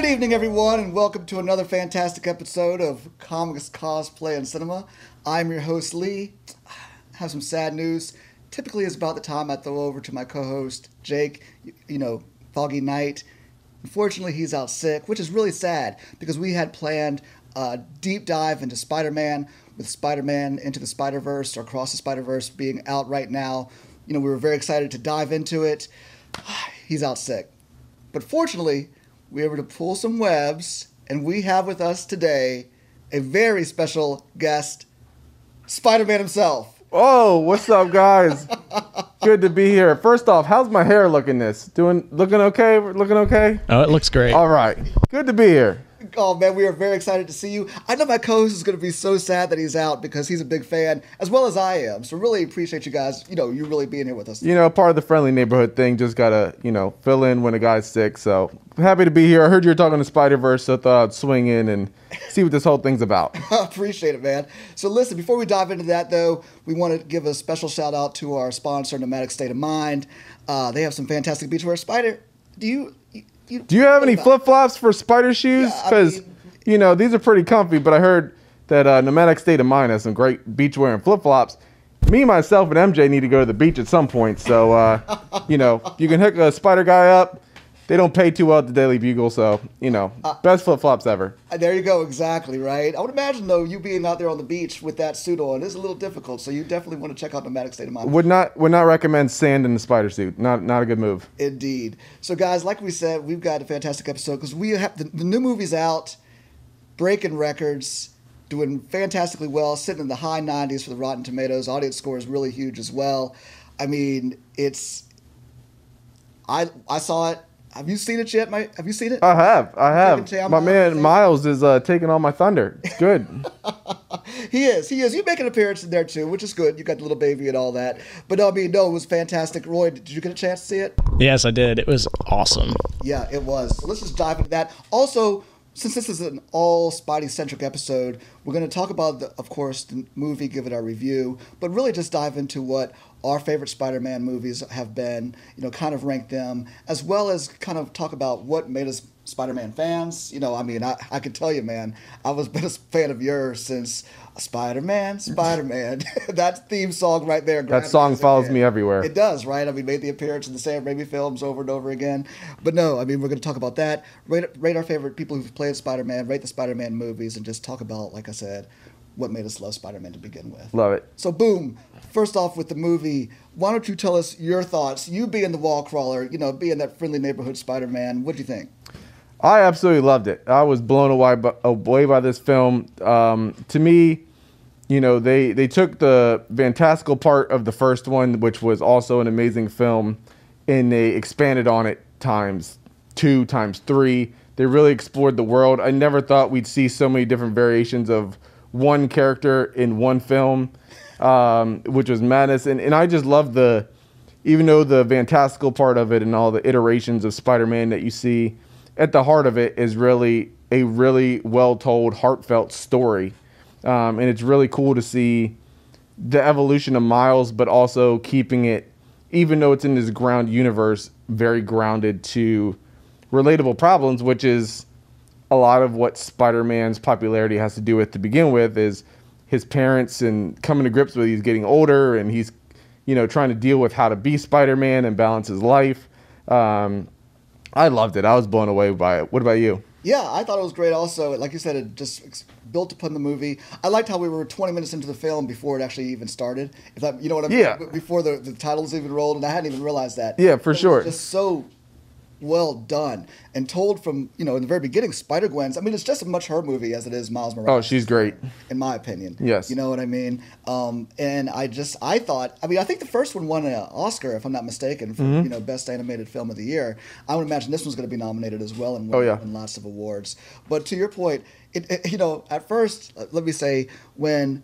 Good evening, everyone, and welcome to another fantastic episode of Comics, Cosplay, and Cinema. I'm your host, Lee. I have some sad news. Typically, it's about the time I throw over to my co host, Jake, you know, Foggy Knight. Unfortunately, he's out sick, which is really sad because we had planned a deep dive into Spider Man with Spider Man Into the Spider Verse or Across the Spider Verse being out right now. You know, we were very excited to dive into it. He's out sick. But fortunately, we were able to pull some webs, and we have with us today a very special guest, Spider Man himself. Oh, what's up, guys? Good to be here. First off, how's my hair looking? This doing looking okay? Looking okay? Oh, it looks great. All right. Good to be here. Oh man, we are very excited to see you. I know my co-host is going to be so sad that he's out because he's a big fan, as well as I am. So really appreciate you guys. You know, you really being here with us. You know, part of the friendly neighborhood thing. Just gotta, you know, fill in when a guy's sick. So happy to be here. I heard you were talking to Spider Verse, so I thought I'd swing in and see what this whole thing's about. appreciate it, man. So listen, before we dive into that though, we want to give a special shout out to our sponsor, Nomadic State of Mind. Uh, they have some fantastic beachwear. Spider, do you? You Do you have any flip flops for spider shoes? Yeah, I Because mean- you know these are pretty comfy. But I heard that uh, Nomadic State of Mind has some great beachwear and flip flops. Me, myself, and MJ need to go to the beach at some point. So uh, you know you can hook a spider guy up. They don't pay too well at the Daily Bugle, so you know best flip flops ever. Uh, There you go, exactly right. I would imagine though, you being out there on the beach with that suit on is a little difficult. So you definitely want to check out Nomadic State of Mind. Would not would not recommend sand in the spider suit. Not not a good move. Indeed. So, guys, like we said, we've got a fantastic episode because we have the, the new movie's out, breaking records, doing fantastically well, sitting in the high 90s for the Rotten Tomatoes. Audience score is really huge as well. I mean, it's. I I saw it. Have you seen it yet? My, have you seen it? I have, I have. I'm My on man Miles is uh, taking all my thunder. It's good. He is. He is. You make an appearance in there too, which is good. You got the little baby and all that. But no, I mean, no, it was fantastic. Roy, did you get a chance to see it? Yes, I did. It was awesome. Yeah, it was. So let's just dive into that. Also, since this is an all Spidey centric episode, we're going to talk about, the, of course, the movie, give it our review, but really just dive into what our favorite Spider Man movies have been, you know, kind of rank them, as well as kind of talk about what made us Spider Man fans. You know, I mean, I, I can tell you, man, I was been a fan of yours since Spider Man, Spider Man. that theme song right there. That song follows me everywhere. It does, right? I mean, made the appearance in the Sam Raimi films over and over again. But no, I mean, we're going to talk about that. Rate, rate our favorite people who've played Spider Man, rate the Spider Man movies, and just talk about, like I said, what made us love Spider Man to begin with. Love it. So, boom. First off, with the movie, why don't you tell us your thoughts? You being the wall crawler, you know, being that friendly neighborhood Spider Man, what do you think? I absolutely loved it. I was blown away by, away by this film. Um, to me, you know, they they took the fantastical part of the first one, which was also an amazing film, and they expanded on it times two, times three. They really explored the world. I never thought we'd see so many different variations of one character in one film, um, which was madness. And and I just love the, even though the fantastical part of it and all the iterations of Spider-Man that you see, at the heart of it is really a really well told, heartfelt story. Um, and it's really cool to see the evolution of Miles, but also keeping it, even though it's in this ground universe, very grounded to relatable problems, which is a lot of what Spider-Man's popularity has to do with to begin with is his parents and coming to grips with he's getting older and he's you know trying to deal with how to be Spider-Man and balance his life. Um, I loved it. I was blown away by it. What about you? Yeah, I thought it was great. Also, like you said, it just built upon the movie. I liked how we were 20 minutes into the film before it actually even started. If that, you know what I mean? Yeah. Before the, the titles even rolled, and I hadn't even realized that. Yeah, for it sure. just so well done and told from you know in the very beginning. Spider Gwen's. I mean, it's just as much her movie as it is Miles Morales. Oh, she's great. in my opinion. Yes. You know what I mean? Um, and I just, I thought, I mean, I think the first one won an Oscar, if I'm not mistaken, for, Mm-hmm. you know, Best Animated Film of the Year. I would imagine this one's going to be nominated as well and win, Oh, yeah. win lots of awards. But to your point, it, it, you know, at first, let me say, when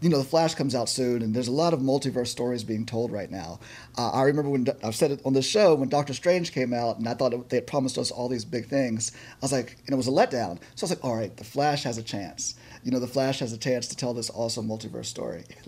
you know, the Flash comes out soon, and there's a lot of multiverse stories being told right now. Uh, I remember when I've said it on this show when Doctor Strange came out, and I thought it, they had promised us all these big things. I was like, and it was a letdown. So I was like, all right, the Flash has a chance. You know, the Flash has a chance to tell this awesome multiverse story.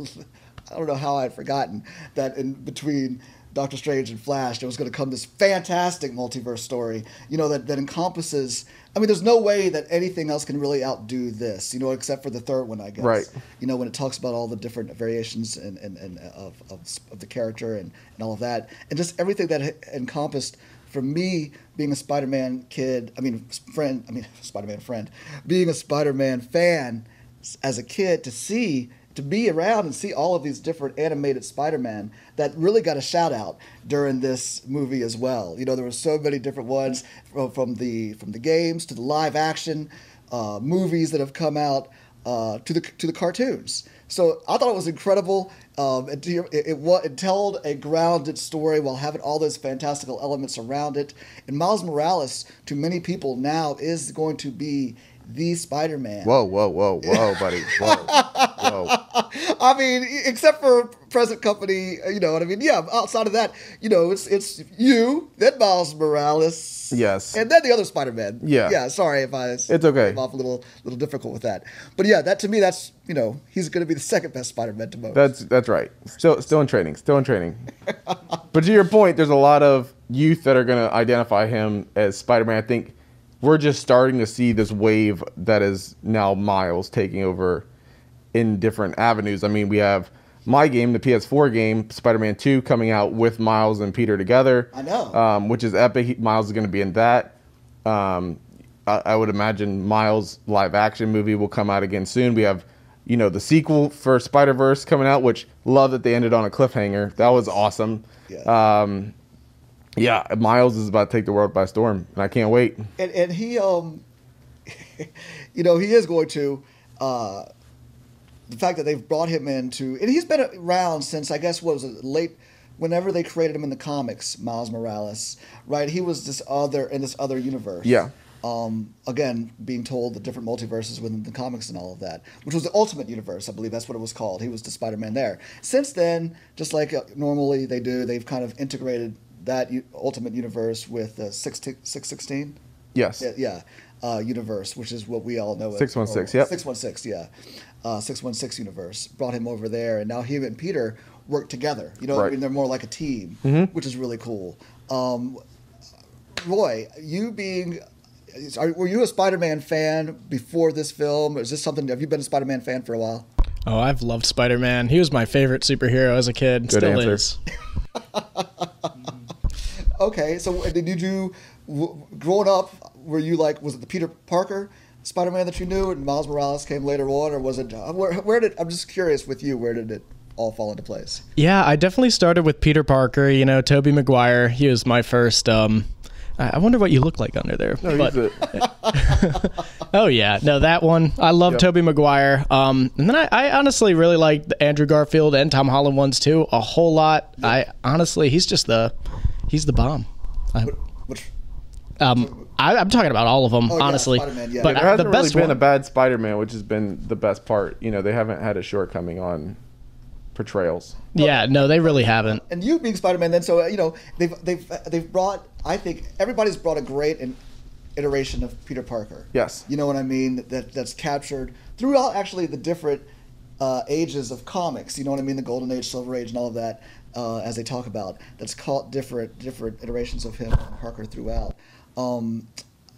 I don't know how I had forgotten that in between Doctor Strange and Flash, there was going to come this fantastic multiverse story, you know, that, that encompasses. I mean, there's no way that anything else can really outdo this, you know, except for the third one, I guess. Right. You know, when it talks about all the different variations and, and, and uh, of, of, of the character and, and all of that, and just everything that encompassed for me being a Spider-Man kid, I mean friend, I mean Spider-Man friend, being a Spider-Man fan as a kid to see to be around and see all of these different animated Spider-Man that really got a shout out during this movie as well. You know, there were so many different ones from, from the from the games to the live action uh, movies that have come out uh, to the to the cartoons. So I thought it was incredible. Um, it, it, it, it told a grounded story while having all those fantastical elements around it. And Miles Morales, to many people now, is going to be the Spider-Man. Whoa, whoa, whoa, whoa, buddy, whoa, whoa. I mean, except for present company, uh, you know what I mean? Yeah. Outside of that, you know, it's it's you, then Miles Morales, yes, and then the other Spider-Man. Yeah, yeah. Sorry if I it's okay. Came off a little little difficult with that, but yeah, that to me, that's you know, he's going to be the second best Spider-Man to most. That's that's right. Still still in training, still in training. but to your point, there's a lot of youth that are going to identify him as Spider-Man. I think we're just starting to see this wave that is now Miles taking over in different avenues. I mean, we have my game, the PS4 game, Spider-Man 2, coming out with Miles and Peter together. I know. Um, which is epic. Miles is going to be in that. Um, I, I, would imagine Miles live action movie will come out again soon. We have, you know, the sequel for Spider Verse coming out, which love that they ended on a cliffhanger. That was awesome. Yeah. Um, yeah, Miles is about to take the world by storm, and I can't wait. And and he um, you know, he is going to. Uh, the fact that they've brought him into, and he's been around since I guess what was it late, whenever they created him in the comics, Miles Morales, right? He was this other in this other universe. Yeah. Um, again, being told the different multiverses within the comics and all of that, which was the Ultimate Universe, I believe that's what it was called. He was the Spider-Man there. Since then, just like uh, normally they do, they've kind of integrated that U- Ultimate Universe with uh, six six sixteen. Yes. Yeah. yeah. Uh, universe, which is what we all know. Six one six. Yep. Six one six. Yeah uh, 616 universe, brought him over there, and now him and Peter work together. You know, right. I mean, they're more like a team, mm-hmm. which is really cool. Um, Roy, you being are, were you a Spider-Man fan before this film? Is this something? Have you been a Spider-Man fan for a while? Oh, I've loved Spider-Man. He was my favorite superhero as a kid. Good Still answer. is. okay, so did you growing up? Were you like was it the Peter Parker Spider-Man that you knew, and Miles Morales came later on, or was it? Uh, where, where did I'm just curious with you? Where did it all fall into place? Yeah, I definitely started with Peter Parker. You know, Tobey Maguire. He was my first. Um, I wonder what you look like under there. No, but, oh yeah, no that one. I love yep. Tobey Maguire. Um, and then I, I, honestly really like the Andrew Garfield and Tom Holland ones too a whole lot. Yep. I honestly, he's just the, he's the bomb. I, which, um, I, am talking about all of them, oh, honestly. Yeah, yeah. But there hasn't the best really been one, a bad Spider-Man, which has been the best part. You know, they haven't had a shortcoming on portrayals. Yeah, no, they really haven't. And you being Spider-Man, then so you know they've they've they've brought. I think everybody's brought a great iteration of Peter Parker. Yes. You know what I mean? That that's captured throughout actually the different uh, ages of comics. You know what I mean? The Golden Age, Silver Age, and all of that. Uh, as they talk about, that's caught different different iterations of him Parker throughout. Um,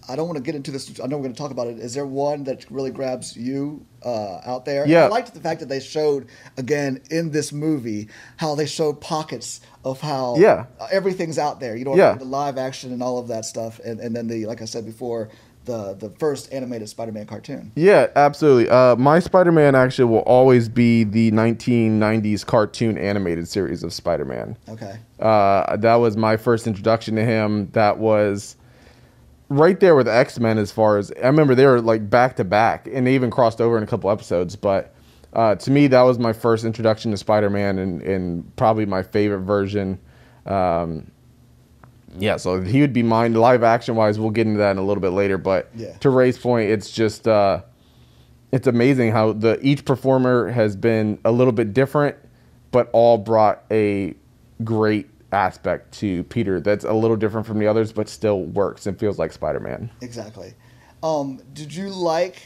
I don't want to get into this. I know we're going to talk about it. Is there one that really grabs you uh, out there? Yeah. I liked the fact that they showed again in this movie how they showed pockets of how yeah. everything's out there. You know, yeah. the live action and all of that stuff, and, and then the like I said before, the the first animated Spider-Man cartoon. Yeah, absolutely. Uh, my Spider-Man actually will always be the 1990s cartoon animated series of Spider-Man. Okay. Uh, that was my first introduction to him. That was right there with X Men as far as I remember they were like back to back and they even crossed over in a couple episodes. But uh, to me, that was my first introduction to Spider Man and, and probably my favorite version. Um, yeah, so he would be mine. Live action wise, we'll get into that in a little bit later. But yeah. to Ray's point, it's just uh, it's amazing how the each performer has been a little bit different, but all brought a great aspect to Peter that's a little different from the others, but still works and feels like Spider Man. Exactly. Um, did you like?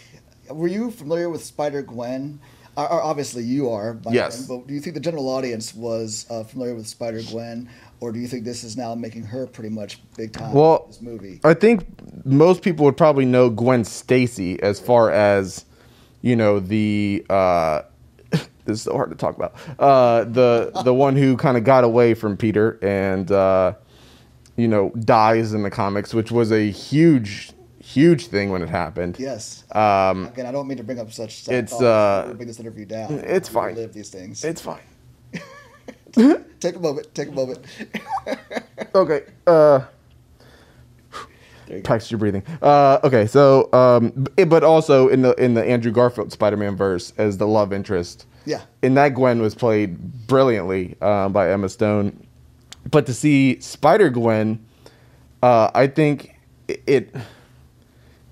Were you familiar with Spider Gwen? Obviously, you are. Yes. friend, But do you think the general audience was uh, familiar with Spider Gwen, or do you think this is now making her pretty much big time? Well, in this movie. I think most people would probably know Gwen Stacy as far as, you know, the uh, this is so hard to talk about. Uh, the the one who kind of got away from Peter and uh, you know dies in the comics, which was a huge huge thing when it happened. Yes. Um, Again, I don't mean to bring up such. sad It's, uh, bring this interview down. it's fine. Live these things. it's fine. take a moment. Take a moment. Okay. Uh, you practice your breathing. Uh, okay, so um, but also in the in the Andrew Garfield Spider-Man verse as the love interest. Yeah. And that Gwen was played brilliantly um, by Emma Stone. But to see Spider Gwen, uh, I think i- it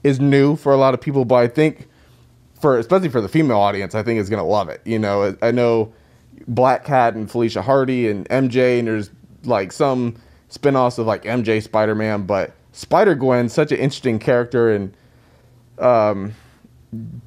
is new for a lot of people. But I think for especially for the female audience, I think is gonna love it. You know, I know Black Cat and Felicia Hardy and MJ, and there's like some spin-offs of like MJ Spider-Man, but Spider Gwen, such an interesting character, and um,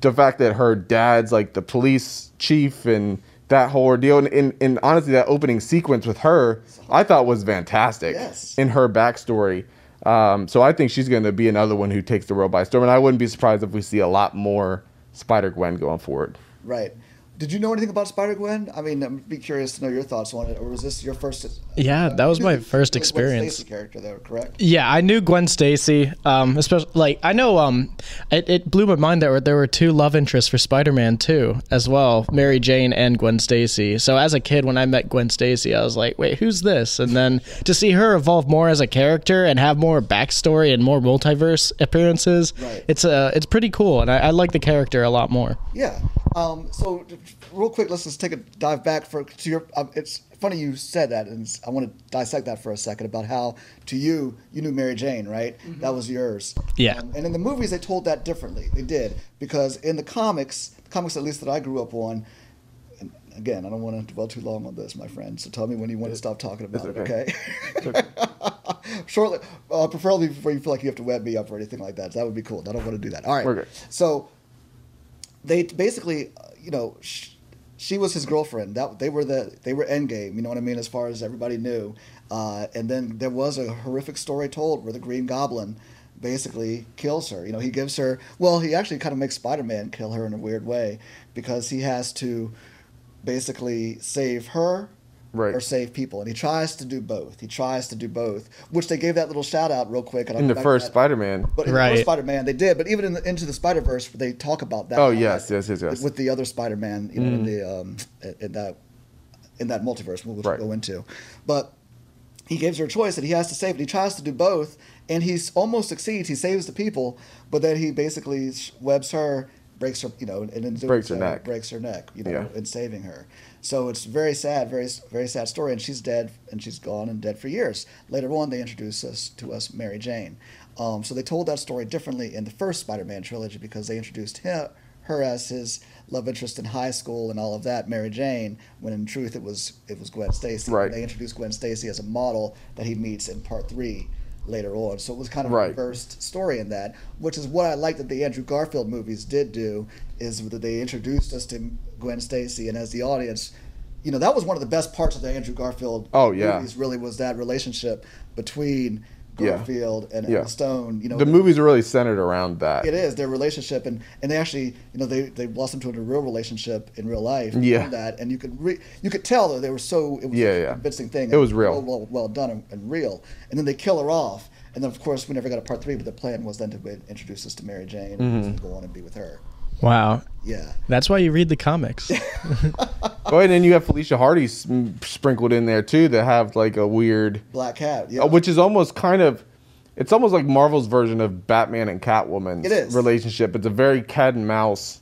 the fact that her dad's like the police chief and that whole ordeal, and, and, and honestly, that opening sequence with her, I thought was fantastic Yes. in her backstory. Um, so I think she's going to be another one who takes the world by storm, and I wouldn't be surprised if we see a lot more Spider Gwen going forward. Right. Did you know anything about Spider Gwen? I mean, I'd be curious to know your thoughts on it. Or was this your first? Yeah, that was my the first Gwen experience. Stacy character, though, correct? Yeah, I knew Gwen Stacy. Um, especially like I know. Um, it, it blew my mind that there were two love interests for Spider-Man too, as well, Mary Jane and Gwen Stacy. So as a kid, when I met Gwen Stacy, I was like, "Wait, who's this?" And then to see her evolve more as a character and have more backstory and more multiverse appearances, Right. it's uh, it's pretty cool, and I, I like the character a lot more. Yeah. Um, so, real quick, let's just take a dive back for to your. Um, it's funny you said that, and I want to dissect that for a second about how to you you knew Mary Jane, right? That was yours. Yeah. Um, and in the movies, they told that differently. They did because in the comics, the comics at least that I grew up on. And again, I don't want to dwell too long on this, my friend. So tell me when you want to stop talking about it, okay. okay? Shortly, uh, preferably before you feel like you have to web me up or anything like that. That would be cool. I don't want to do that. All right. Okay. So they basically, uh, you know, sh- she was his girlfriend. That they were the they were endgame. You know what I mean? As far as everybody knew. Uh, and then there was a horrific story told where the Green Goblin basically kills her. You know, he gives her. Well, he actually kind of makes Spider Man kill her in a weird way because he has to basically save her. Right. Or save people, and he tries to do both. He tries to do both, which they gave that little shout out real quick. And In the first. Spider Man. But in the first Spider-Man, they did. But even in the, into the Spider-Verse, they talk about that. Oh, yes, yes, yes, yes. With the other Spider-Man, you know, in the um, in that in that multiverse, which Right. we'll go into. But he gives her a choice, and he has to save it. He tries to do both, and he almost succeeds. He saves the people, but then he basically webs her, breaks her, you know, and in doing Breaks her neck. breaks her neck, you know, Yeah. in saving her. So it's very sad, very very sad story, and she's dead, and she's gone and dead for years. Later on, they introduce us to us Mary Jane. Um, so they told that story differently in the first Spider-Man trilogy because they introduced him, her as his love interest in high school and all of that, Mary Jane. When in truth, it was it was Gwen Stacy. Right. They introduced Gwen Stacy as a model that he meets in part three later on. So it was kind of a Right. reversed story in that, which is what I like that the Andrew Garfield movies did do, is that they introduced us to Gwen Stacy, and as the audience, you know, that was one of the best parts of the Andrew Garfield Oh, yeah. movies. Really, was that relationship between Yeah. And Yeah. Stone. You know, The movies are really centered around that. it is their relationship, and and they actually, you know, they they blossomed into a real relationship in real life. Yeah. That and you could re- you could tell that they were so it was Yeah, a yeah. convincing thing. It was real. well, well, well done and, and real. And then they kill her off, and then of course we never got a part three. But the plan was then to introduce us to Mary Jane Mm-hmm. and go on and be with her. Wow, Yeah, that's why you read the comics. Oh, and then you have Felicia Hardy sprinkled in there too that have like a weird, Black Cat. Yeah, uh, which is almost kind of, it's almost like Marvel's version of Batman and Catwoman's It is. relationship. It's a very cat and mouse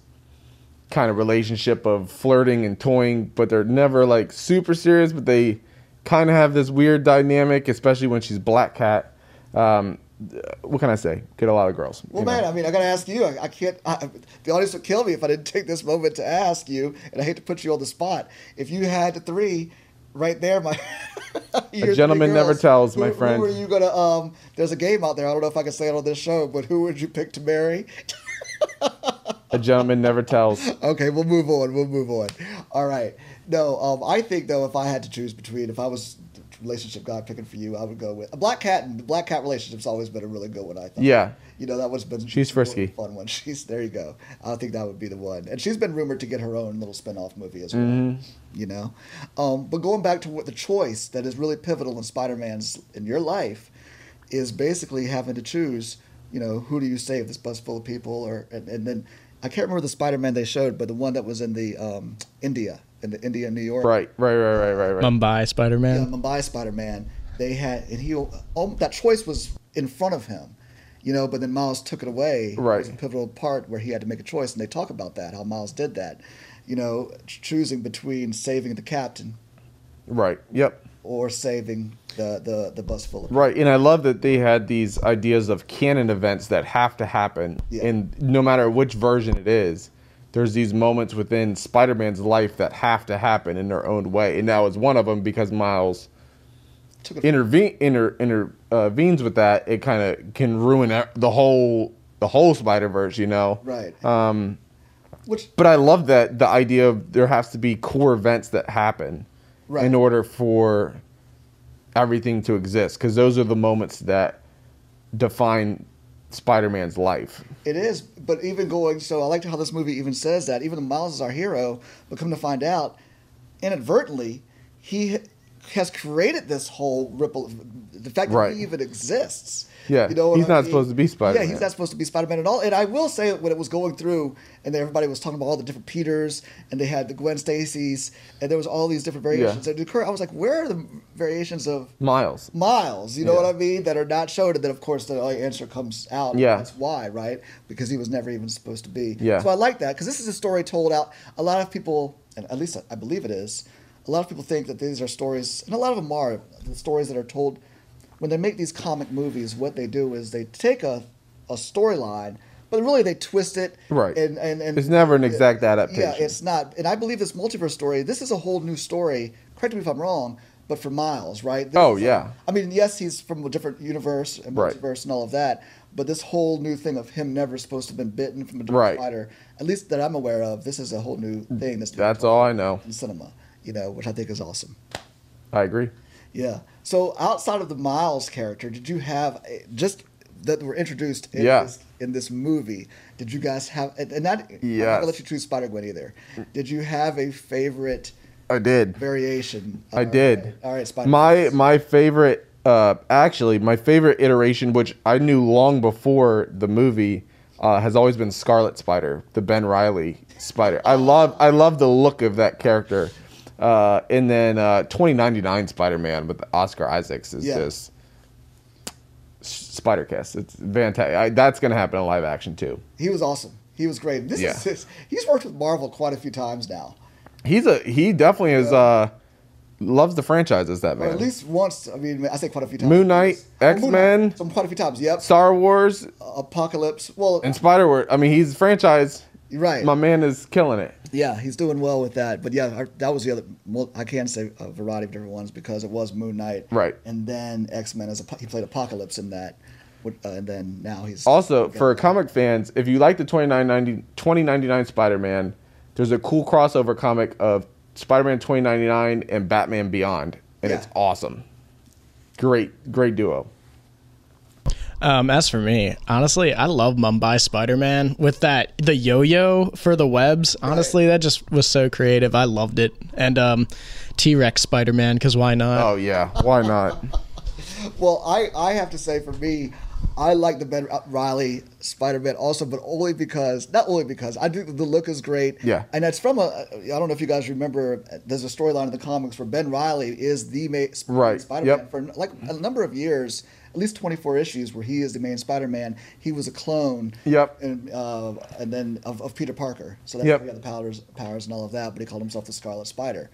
kind of relationship of flirting and toying, but they're never like super serious. But they kind of have this weird dynamic, especially when she's Black Cat. Um, what can I say? Get a lot of girls. Well, you know. man, I mean, I gotta ask you. I, I can't. I, the audience would kill me if I didn't take this moment to ask you. And I hate to put you on the spot. If you had three, right there, my. three gentleman never tells, my who, friend. Who are you gonna? Um, there's a game out there. I don't know if I can say it on this show, but who would you pick to marry? A gentleman never tells. Okay, we'll move on. We'll move on. All right. No, um, I think though, if I had to choose between, if I was relationship guy picking for you, I would go with a black cat. And the black cat relationship's always been a really good one. I thought. Yeah. You know that one's been She's frisky. fun one. She's there. You go. I think that would be the one. And she's been rumored to get her own little spin-off movie as well. Mm-hmm. You know, um, but going back to what the choice that is really pivotal in Spider-Man's in your life is basically having to choose. You know, who do you save? This bus full of people, or and, and then I can't remember the Spider-Man they showed, but the one that was in the um, India, in the India, New York, Right, right, right, right, right, right. Mumbai Spider yeah, Man. Mumbai Spider-Man. They had, and he um, that choice was in front of him, you know. But then Miles took it away. It Right. was a pivotal part where he had to make a choice, and they talk about that how Miles did that, you know, choosing between saving the captain right. Yep. or saving the the the bus full of Right, and I love that they had these ideas of canon events that have to happen, Yeah. and no matter which version it is, there's these moments within Spider-Man's life that have to happen in their own way, and that was one of them because Miles intervene inter, intervenes with that. It kind of can ruin the whole the whole Spider Verse, you know. right. Um, Which but I love that the idea of there has to be core events that happen Right. in order for everything to exist because those are the moments that define Spider-Man's life. It is, but even going so, I like how this movie even says that. Even Miles is our hero, but come to find out, inadvertently, he has created this whole ripple. The fact that Right. he even exists. Yeah, you what he's not supposed to be Spider-Man. Yeah, he's not supposed to be Spider-Man at all. And I will say, when it was going through, and everybody was talking about all the different Peters, and they had the Gwen Stacy's, and there was all these different variations. Yeah. And it I was like, where are the variations of Miles. Miles, you know Yeah. what I mean, that are not shown, and then of course the answer comes out. Yeah. that's why, right? Because he was never even supposed to be. Yeah. So I like that because this is a story told out. A lot of people, and at least I believe it is, a lot of people think that these are stories, and a lot of them are the stories that are told when they make these comic movies. What they do is they take a a storyline. But really, they twist it, Right. And and, and It's never an exact adaptation. Yeah, it's not. And I believe this multiverse story. This is a whole new story. Correct me if I'm wrong, but for Miles, right? This Oh, yeah. I mean, yes, he's from a different universe and Right. multiverse and all of that. But this whole new thing of him never supposed to have been bitten from a different Right. spider, at least that I'm aware of, this is a whole new thing that's That's all I know. in cinema. You know, which I think is awesome. I agree. Yeah. So outside of the Miles character, did you have just that were introduced in, Yeah. this, in this movie? Did you guys have and, that? I'm not gonna let you choose Spider Gwen either. Did you have a favorite I did. variation? I All did. right. All right, Spider. My my favorite, uh, actually, my favorite iteration, which I knew long before the movie, uh, has always been Scarlet Spider, the Ben Riley Spider. I love I love the look of that character. Uh, and then uh, 2099 Spider Man with Oscar Isaacs is Yeah. just Spider Kiss. It's fantastic. I, that's gonna happen in live action too. He was awesome. He was great. This Yeah. is his, he's worked with Marvel quite a few times now, He's a he definitely is uh loves the franchises that or man. at least once. I mean, I say quite a few times. Moon Knight, Oh. X-Men. So quite a few times. Yep. Star Wars Apocalypse. Well, and Spider Wars. I mean, he's franchise. Right. My man is killing it. Yeah, he's doing well with that. But yeah, that was the other. Well, I can say a variety of different ones because it was Moon Knight, Right. And then X Men as a he played Apocalypse in that, uh, and then now he's Also, for comic fans, if you like the 2990 2099 Spider Man, there's a cool crossover comic of Spider Man 2099 and Batman Beyond, and Yeah. it's awesome. Great, great duo. Um, as for me, honestly, I love Mumbai Spider Man with that the yo yo for the webs. Honestly, that just was so creative. I loved it. And um, T Rex Spider Man, because why not? Oh yeah, why not? Well, I, I have to say for me, I like the Ben Riley Spider Man also, but only because not only because I think the look is great. Yeah. and it's from a. I don't know if you guys remember. There's a storyline in the comics where Ben Riley is the main Right, Spider Man yep. for like a number of years. At least 24 issues where he is the main Spider-Man. He was a clone. Yep. And uh, and then of, of Peter Parker. So that's Yep. why he got the powers powers and all of that. But he called himself the Scarlet Spider.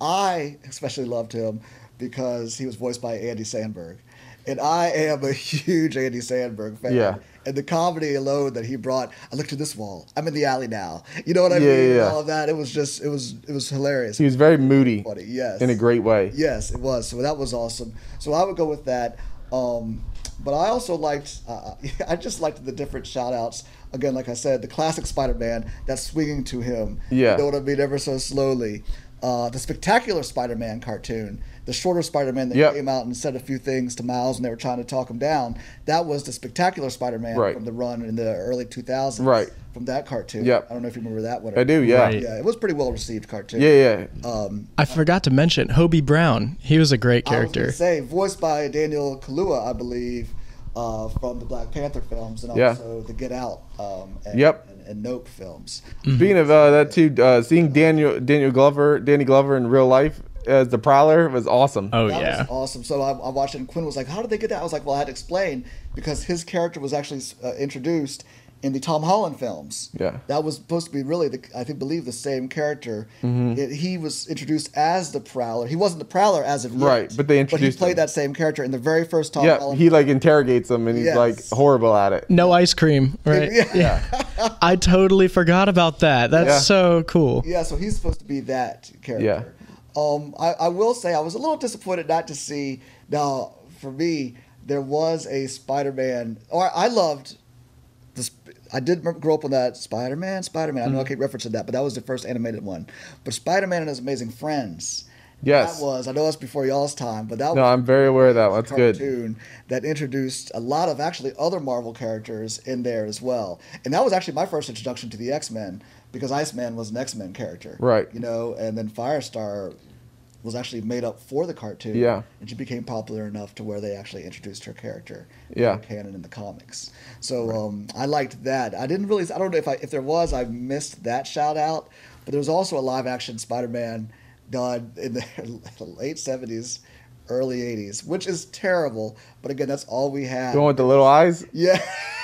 I especially loved him because he was voiced by Andy Samberg. And I am a huge Andy Samberg fan. Yeah. And the comedy alone that he brought, I look to this wall. I'm in the alley now. You know what I Yeah, mean? yeah, yeah. All of that. It was just, it was, it was hilarious. He was very moody funny. Yes. in a great way. Yes, it was. So that was awesome. So I would go with that. Um, But I also liked, uh, I just liked the different shout outs. Again, like I said, the classic Spider Man that's swinging to him. Yeah. You know what I mean? Ever so slowly. Uh, the spectacular Spider Man cartoon, the shorter Spider Man that Yep. came out and said a few things to Miles and they were trying to talk him down. That was the spectacular Spider Man Right. from the run in the early 2000s. Right. From that cartoon. Yep. I don't know if you remember that one. I do, yeah. Right. Yeah, it was pretty well received cartoon. Yeah, yeah. Um, I forgot to mention Hobie Brown. He was a great I was character. say voiced by Daniel Kaluuya, I believe, uh, from the Black Panther films and Yeah. also the Get Out um, and, Yep. and, and Nope films. Speaking of uh, that too, uh, seeing Daniel Daniel Glover, Danny Glover in real life as the Prowler was awesome. Oh That yeah. was awesome. So I, I watched it, and Quinn was like, "How did they get that?" I was like, "Well, I had to explain because his character was actually uh, introduced in the Tom Holland films. Yeah. that was supposed to be really the I think believe the same character. Mm-hmm. It, he was introduced as the Prowler. He wasn't the Prowler as of yet, Right, but they But introduced he played him. that same character in the very first Tom yeah, Holland. he like interrogates him and he's Yes. like horrible at it. No ice cream, right? Yeah. I totally forgot about that. That's Yeah. so cool. Yeah, so he's supposed to be that character. Um, I, I will say I was a little disappointed not to see. Now, for me, there was a Spider-Man, or I loved this. I did grow up on that Spider-Man, Spider-Man. I know I keep referencing that, but that was the first animated one. But Spider-Man and His Amazing Friends. Yes. That was. I know that's before y'all's time, but that No, was I'm very aware of that. That's good. cartoon that introduced a lot of actually other Marvel characters in there as well. And that was actually my first introduction to the X Men because Iceman was an X Men character. Right. You know, and then Firestar was actually made up for the cartoon. Yeah. And she became popular enough to where they actually introduced her character. Yeah. in canon in the comics. So um, I liked that. I didn't really. I don't know if I if there was. I missed that shout out. But there was also a live action Spider Man done in the late seventies, early eighties, which is terrible. But again, that's all we had. The one with the little eyes, Yeah.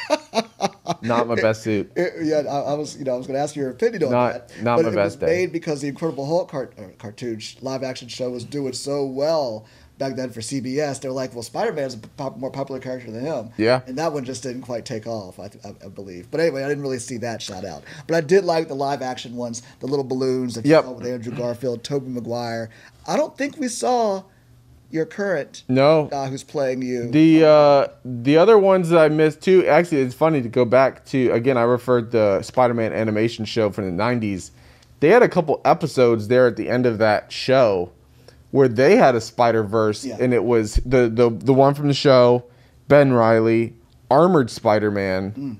not my best suit. It- yeah, I, I was, you know, I was going to ask your opinion on Not- that. not but my it best was day. made because the Incredible Hulk cart, uh, cartoon live action show was doing so well back then for CBS. They're like, well, Spider Man's a pop, more popular character than him. Yeah. and that one just didn't quite take off. I, I, I believe. But anyway, I didn't really see that shout out. But I did like the live action ones, the little balloons that you Yep. saw with Andrew Garfield, Tobey Maguire. I don't think we saw your current No, guy who's playing you. The uh, the other ones that I missed too. Actually, it's funny to go back to again. I referred the Spider-Man animation show from the '90s. They had a couple episodes there at the end of that show where they had a Spider Verse, Yeah. and it was the, the the one from the show, Ben Riley, Armored Spider-Man,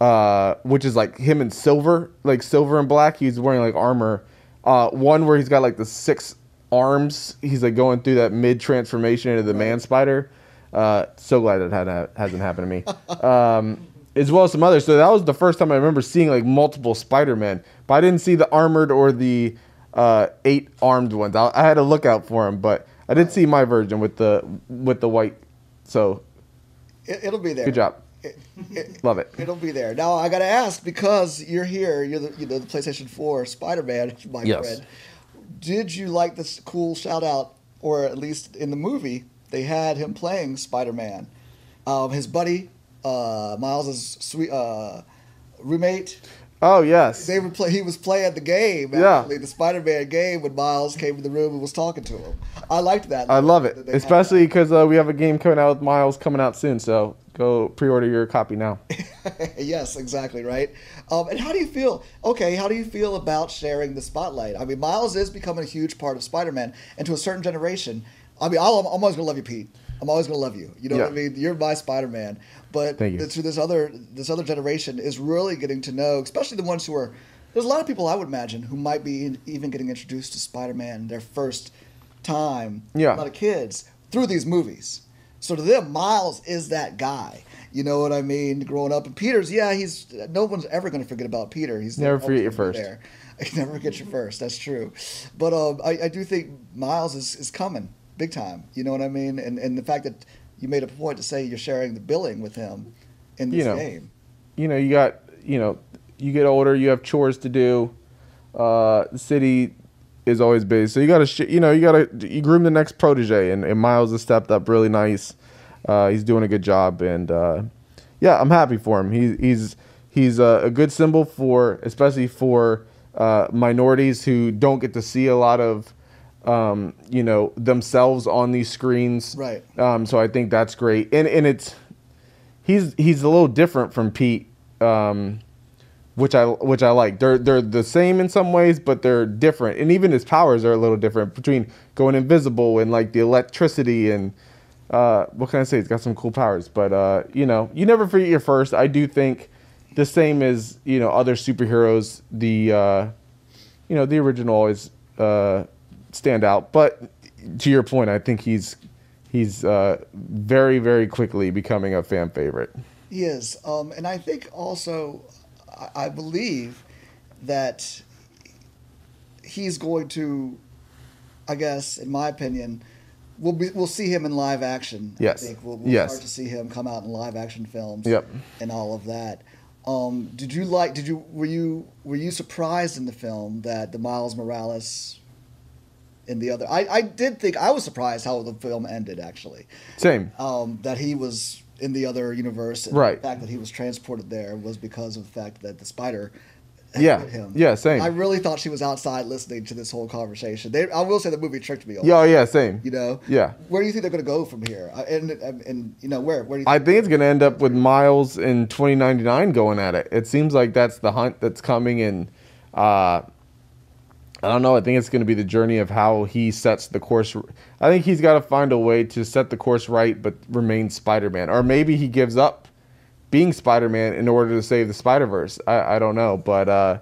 uh, which is like him in silver, like silver and black. He's wearing like armor. Uh, one where he's got like the six arms. He's like going through that mid transformation into the man spider. Uh, so glad that had, hasn't happened to me. Um, as well as some others. So that was the first time I remember seeing like multiple Spider Men, but I didn't see the armored or the uh, eight armed ones. I, I had to look out for them, but I did see my version with the with the white. So it, it'll be there. good job, It- it- love it. It'll be there. Now I got to ask because you're here. You're the you know the PlayStation 4 Spider-Man, my Yes. friend. Did you like this cool shout out, or at least in the movie they had him playing Spider-Man? Um, his buddy, uh, Miles's sweet uh, roommate. Oh yes, They would play. He was playing the game. Yeah. Actually, the Spider-Man game when Miles came in the room and was talking to him. I liked that. I love it, especially because uh, we have a game coming out with Miles coming out soon. So go pre-order your copy now. yes, exactly right. Um, and how do you feel? Okay, how do you feel about sharing the spotlight? I mean, Miles is becoming a huge part of Spider-Man, and to a certain generation, I mean, I'll, I'm always gonna love you, Pete. I'm always gonna love you. You know what I mean? You're my Spider-Man. But Thank you. to this other this other generation is really getting to know, especially the ones who are. There's a lot of people I would imagine who might be even getting introduced to Spider-Man their first time. Yeah. A lot of kids through these movies. So to them, Miles is that guy. You know what I mean? Growing up, and Peter's, yeah, he's no one's ever going to forget about Peter. He's Never forget your first. There. Never forget your first. That's true. But um, I, I do think Miles is, is coming big time. You know what I mean? And and the fact that you made a point to say you're sharing the billing with him in this You know. game. you know, you got, you know, you get older, you have chores to do. Uh, the city is always busy, so you gotta, sh- you know, you gotta you groom the next protege, and, and Miles has stepped up really nice. Uh, he's doing a good job, and uh, yeah, I'm happy for him. He, he's he's a, a good symbol for, especially for uh, minorities who don't get to see a lot of, um, you know, themselves on these screens. Right. Um, so I think that's great, and and it's he's he's a little different from Pete, um, which I which I like. They're they're the same in some ways, but they're different, and even his powers are a little different between going invisible and like the electricity and. Uh, what can I say? He's got some cool powers, but uh, you know, you never forget your first. I do think the same as you know other superheroes. The uh, you know the original always uh, stand out, but to your point, I think he's he's uh, very very quickly becoming a fan favorite. He is, um, and I think also, I, believe that he's going to, I guess, in my opinion, we'll be, we'll see him in live action. Yes. I think we'll, we'll Yes. start to see him come out in live action films. Yep. And all of that. Um, did you like? Did you were you were you surprised in the film that the Miles Morales in the other? I, I did think I was surprised how the film ended actually. Same. Um, that he was in the other universe. And Right. The fact that he was transported there was because of the fact that the spider. Yeah. him. Yeah, same. I really thought she was outside listening to this whole conversation. They, I will say the movie tricked me. Yeah, oh, yeah, same. You know. Yeah. Where do you think they're going to go from here? And, and and you know where where do you I think it's going to end up with Miles in 2099 going at it. It seems like that's the hunt that's coming, and uh, I don't know. I think it's going to be the journey of how he sets the course. I think he's got to find a way to set the course right, but remain Spider Man, or maybe he gives up being Spider Man in order to save the Spider Verse. I, I don't know, but uh,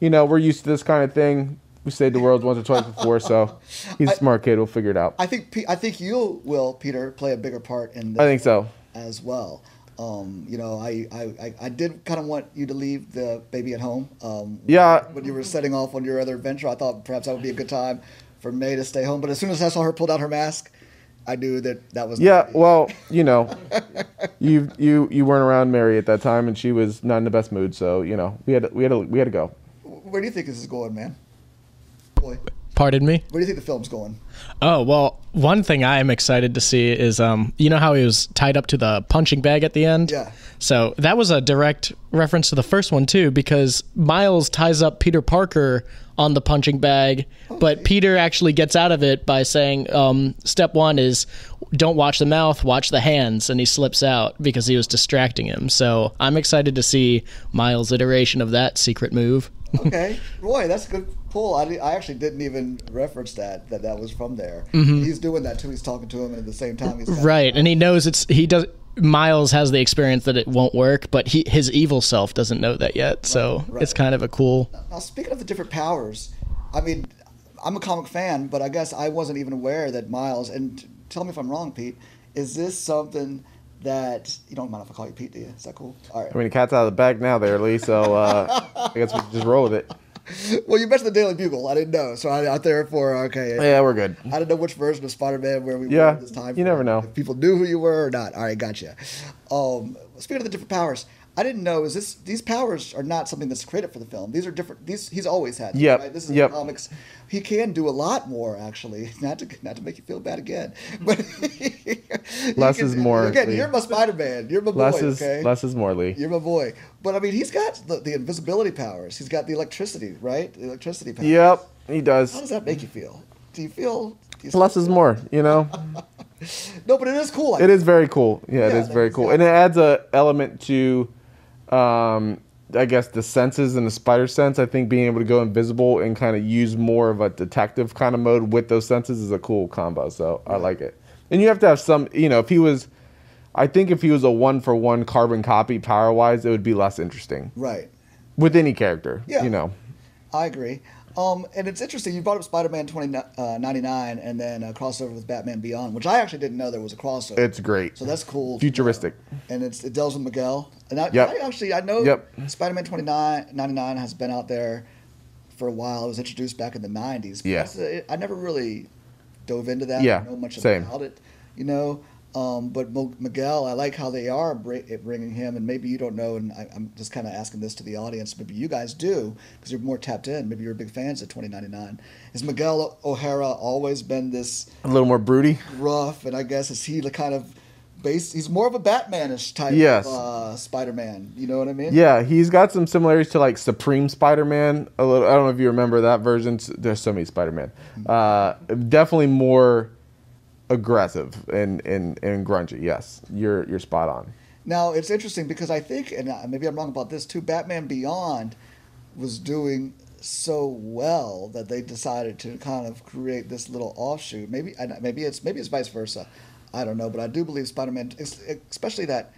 you know, we're used to this kind of thing. We saved the world once or twice before, so he's a smart kid. We'll figure it out. I think I think you will Peter play a bigger part in this I think so. as well. Um, you know, I, I, I, did kind of want you to leave the baby at home. Um, Yeah. When you were setting off on your other adventure, I thought perhaps that would be a good time for May to stay home. But as soon as I saw her pull down her mask, I knew that that was Yeah, well, you know, you you you weren't around Mary at that time, and she was not in the best mood. So you know, we had to, we had to, we had to go. Where do you think this is going, man? Boy, Pardon me. where do you think the film's going? Oh well, one thing I am excited to see is um, you know how he was tied up to the punching bag at the end. Yeah. So that was a direct reference to the first one too, because Miles ties up Peter Parker on the punching bag, but Peter actually gets out of it by saying, um, "Step one is don't watch the mouth, watch the hands," and he slips out because he was distracting him. So I'm excited to see Miles' iteration of that secret move. Okay, Roy, that's good pull. I, I actually didn't even reference that that that was from there. He's doing that too. He's talking to him, and at the same time, he's got- Mm-hmm. Right, and he knows it's he does. Miles has the experience that it won't work, but he his evil self doesn't know that yet. So right. it's kind of a cool. Now, speaking of the different powers, I mean, I'm a comic fan, but I guess I wasn't even aware that Miles. And t- tell me if I'm wrong, Pete. Is this something that you don't mind if I call you Pete? Do you? Is that cool? All right. I mean, the cat's out of the bag now, there, Lee. So uh, I guess we should just roll with it. Well, you mentioned the Daily Bugle. I didn't know, so I out there for okay. Yeah, we're good. I didn't know which version of Spider-Man where we were Yeah, at this time. you never know. If people knew who you were or not. All right, gotcha. Um, speaking of the different powers, I didn't know is this these powers are not something that's created for the film. These are different. These he's always had. Yeah. Right? This is yep. comics. He can do a lot more actually. Not to not to make you feel bad again, but Less can- is more, Again, Lee. you're my Spider-Man. You're my boy. Less is okay. less is more, Lee. You're my boy. But I mean, he's got the, the invisibility powers. He's got the electricity, right? The electricity powers. Yep, he does. How does. that make you feel? Do you feel? Do you Less is more. You know, No, but it is cool. I it is very cool. Yeah, it Yeah, is very cool, got- and it adds a element to, um, I guess the senses and the spider sense. I think being able to go invisible and kind of use more of a detective kind of mode with those senses is a cool combo. So I like it. And you have to have some. You know, if he was. I think if he was a one for one carbon copy power wise, it would be less interesting Right. with any character. Yeah. You know. I agree. Um, and it's interesting. You brought up Spider-Man 2099 and then a crossover with Batman Beyond, which I actually didn't know there was a crossover. It's great. so that's cool. Futuristic. And it's it deals with Miguel. And I, Yep. I actually I know Yep. Spider-Man 2099 has been out there for a while. It was introduced back in the 90s. but Yeah. a- I never really dove into that. Yeah, I know much same. about it. You know. Um, but Miguel, I like how they are bringing him, and maybe you don't know, and I, I'm just kind of asking this to the audience. Maybe you guys do, because you're more tapped in. Maybe you're big fans of 2099. Has Miguel O'Hara always been this A little more broody. rough, and I guess is he the kind of base? He's more of a Batmanish type Yes. of uh, Spider-Man. You know what I mean? Yeah, he's got some similarities to like Supreme Spider-Man. A little. I don't know if you remember that version. There's so many Spider-Man. Uh, definitely more aggressive and, and and grungy. Yes, you're you're spot on. Now it's interesting because I think, and maybe I'm wrong about this too. Batman Beyond was doing so well that they decided to kind of create this little offshoot. Maybe maybe it's maybe it's vice versa. I don't know, but I do believe Spider-Man, especially that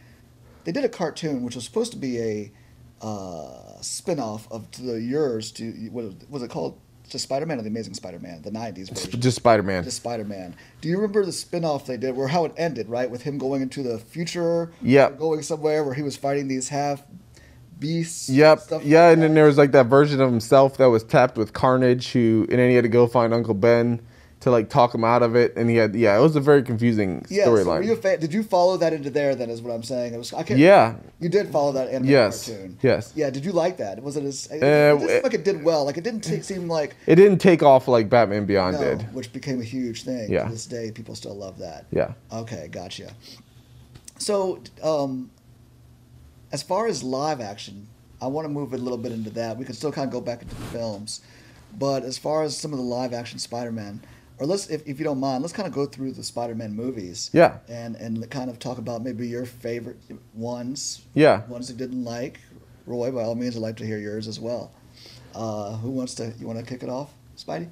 they did a cartoon which was supposed to be a uh, spin-off of the yours to what was it called? Just Spider-Man or the Amazing Spider-Man, the '90s version. Just Spider Man. Just Spider-Man. Do you remember the spin-off they did, where how it ended, right, with him going into the future? Or Going somewhere where he was fighting these half beasts. Yep. Yeah, like and then there was like that version of himself that was tapped with Carnage, who and then he had to go find Uncle Ben to like talk him out of it, and he had yeah, it was a very confusing Yes. Were you a storyline. fan? Did you follow that into there? Then is what I'm saying. It was. I can't. Yeah, You did follow that animated Yes. cartoon. Yes. Yeah. Did you like that? Was it as? It, Uh, it like it did well. Like it didn't t- seem like. it didn't take off like Batman Beyond No, did. which became a huge thing. Yeah. To this day, people still love that. Yeah. Okay, gotcha. So, um, as far as live action, I want to move a little bit into that. We can still kind of go back into the films, but as far as some of the live action Spider-Man, or let's, if, if you don't mind, let's kind of go through the Spider-Man movies. Yeah. And and kind of talk about maybe your favorite ones. Yeah. Ones you didn't like. Roy, by all means, I'd like to hear yours as well. Uh, who wants to? You want to kick it off, Spidey?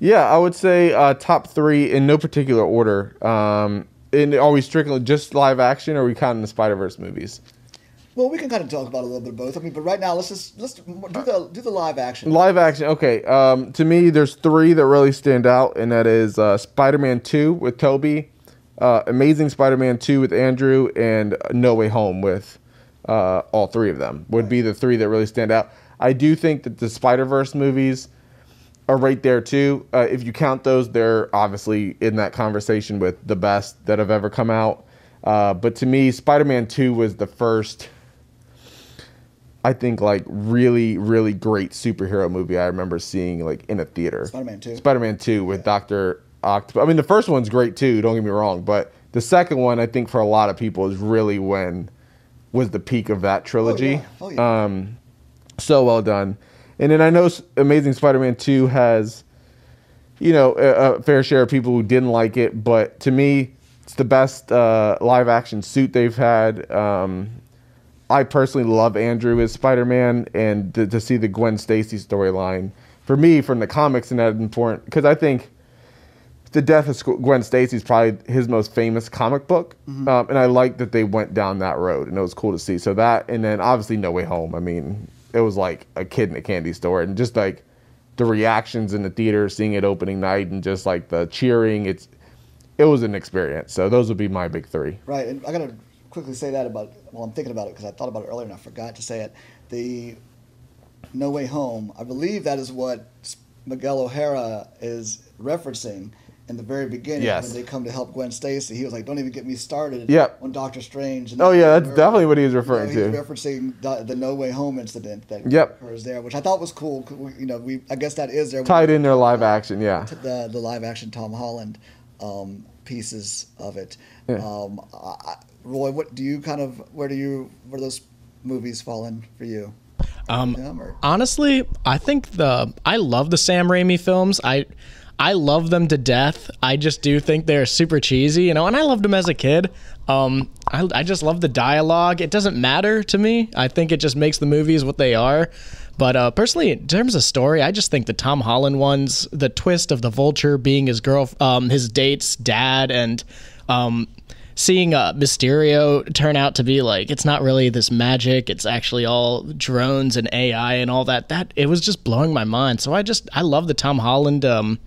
Yeah, I would say uh, top three in no particular order. Um, and are we strictly just live action, or are we counting the Spider Verse movies? Well, we can kind of talk about a little bit of both. I mean, but right now, let's just let's do the do the live action. Live action. Okay. Um, to me, there's three that really stand out, and that is uh, Spider-Man Two with Tobey, uh, Amazing Spider-Man Two with Andrew, and No Way Home with uh, all three of them. Would be the three that really stand out. I do think that the Spider-Verse movies are right there too. Uh, if you count those, they're obviously in that conversation with the best that have ever come out. Uh, but to me, Spider-Man Two was the first. I think like really, really great superhero movie I remember seeing like in a theater. Spider-Man 2. Spider-Man Two with Doctor Octopus. I mean, the first one's great too. Don't get me wrong, but the second one, I think for a lot of people, is really when was the peak of that trilogy. Oh, yeah. Um, so well done. And then I know Amazing Spider-Man Two has, you know, a, a fair share of people who didn't like it, but to me, it's the best uh, live-action suit they've had. Um, I personally love Andrew as Spider-Man, and to, to see the Gwen Stacy storyline for me from the comics and that important because I think the death of Gwen Stacy is probably his most famous comic book, Mm-hmm. um, and I like that they went down that road, and it was cool to see. So that, and then obviously No Way Home. I mean, it was like a kid in a candy store, and just like the reactions in the theater, seeing it opening night, and just like the cheering. It's it was an experience. So those would be my big three. Right, and I gotta quickly say that about. Well, I'm thinking about it because I thought about it earlier and I forgot to say it. The No Way Home. I believe that is what Miguel O'Hara is referencing in the very beginning Yes. when they come to help Gwen Stacy. He was like, "Don't even get me started." Yep. On Doctor Strange. Oh, yeah, that's definitely what he was you know, referring he's to. referencing the, the No Way Home incident that Yep. occurs there, which I thought was cool. we- You know, we I guess that is there. Tied in their live action, yeah. to the the live action Tom Holland um, pieces of it. Yeah. Um, I- Roy, what do you kind of where do you where those movies fall in for you? Um, or- honestly, I think the I love the Sam Raimi films. I I love them to death. I just do think they're super cheesy, you know, and I loved them as a kid. Um, I, I just love the dialogue. It doesn't matter to me. I think it just makes the movies what they are. But uh, personally, in terms of story, I just think the Tom Holland ones, the twist of the Vulture being his girl, um, his date's dad, and um, seeing uh, Mysterio turn out to be like it's not really this magic; it's actually all drones and AI and all that. That it was just blowing my mind. So I just I love the Tom Holland um,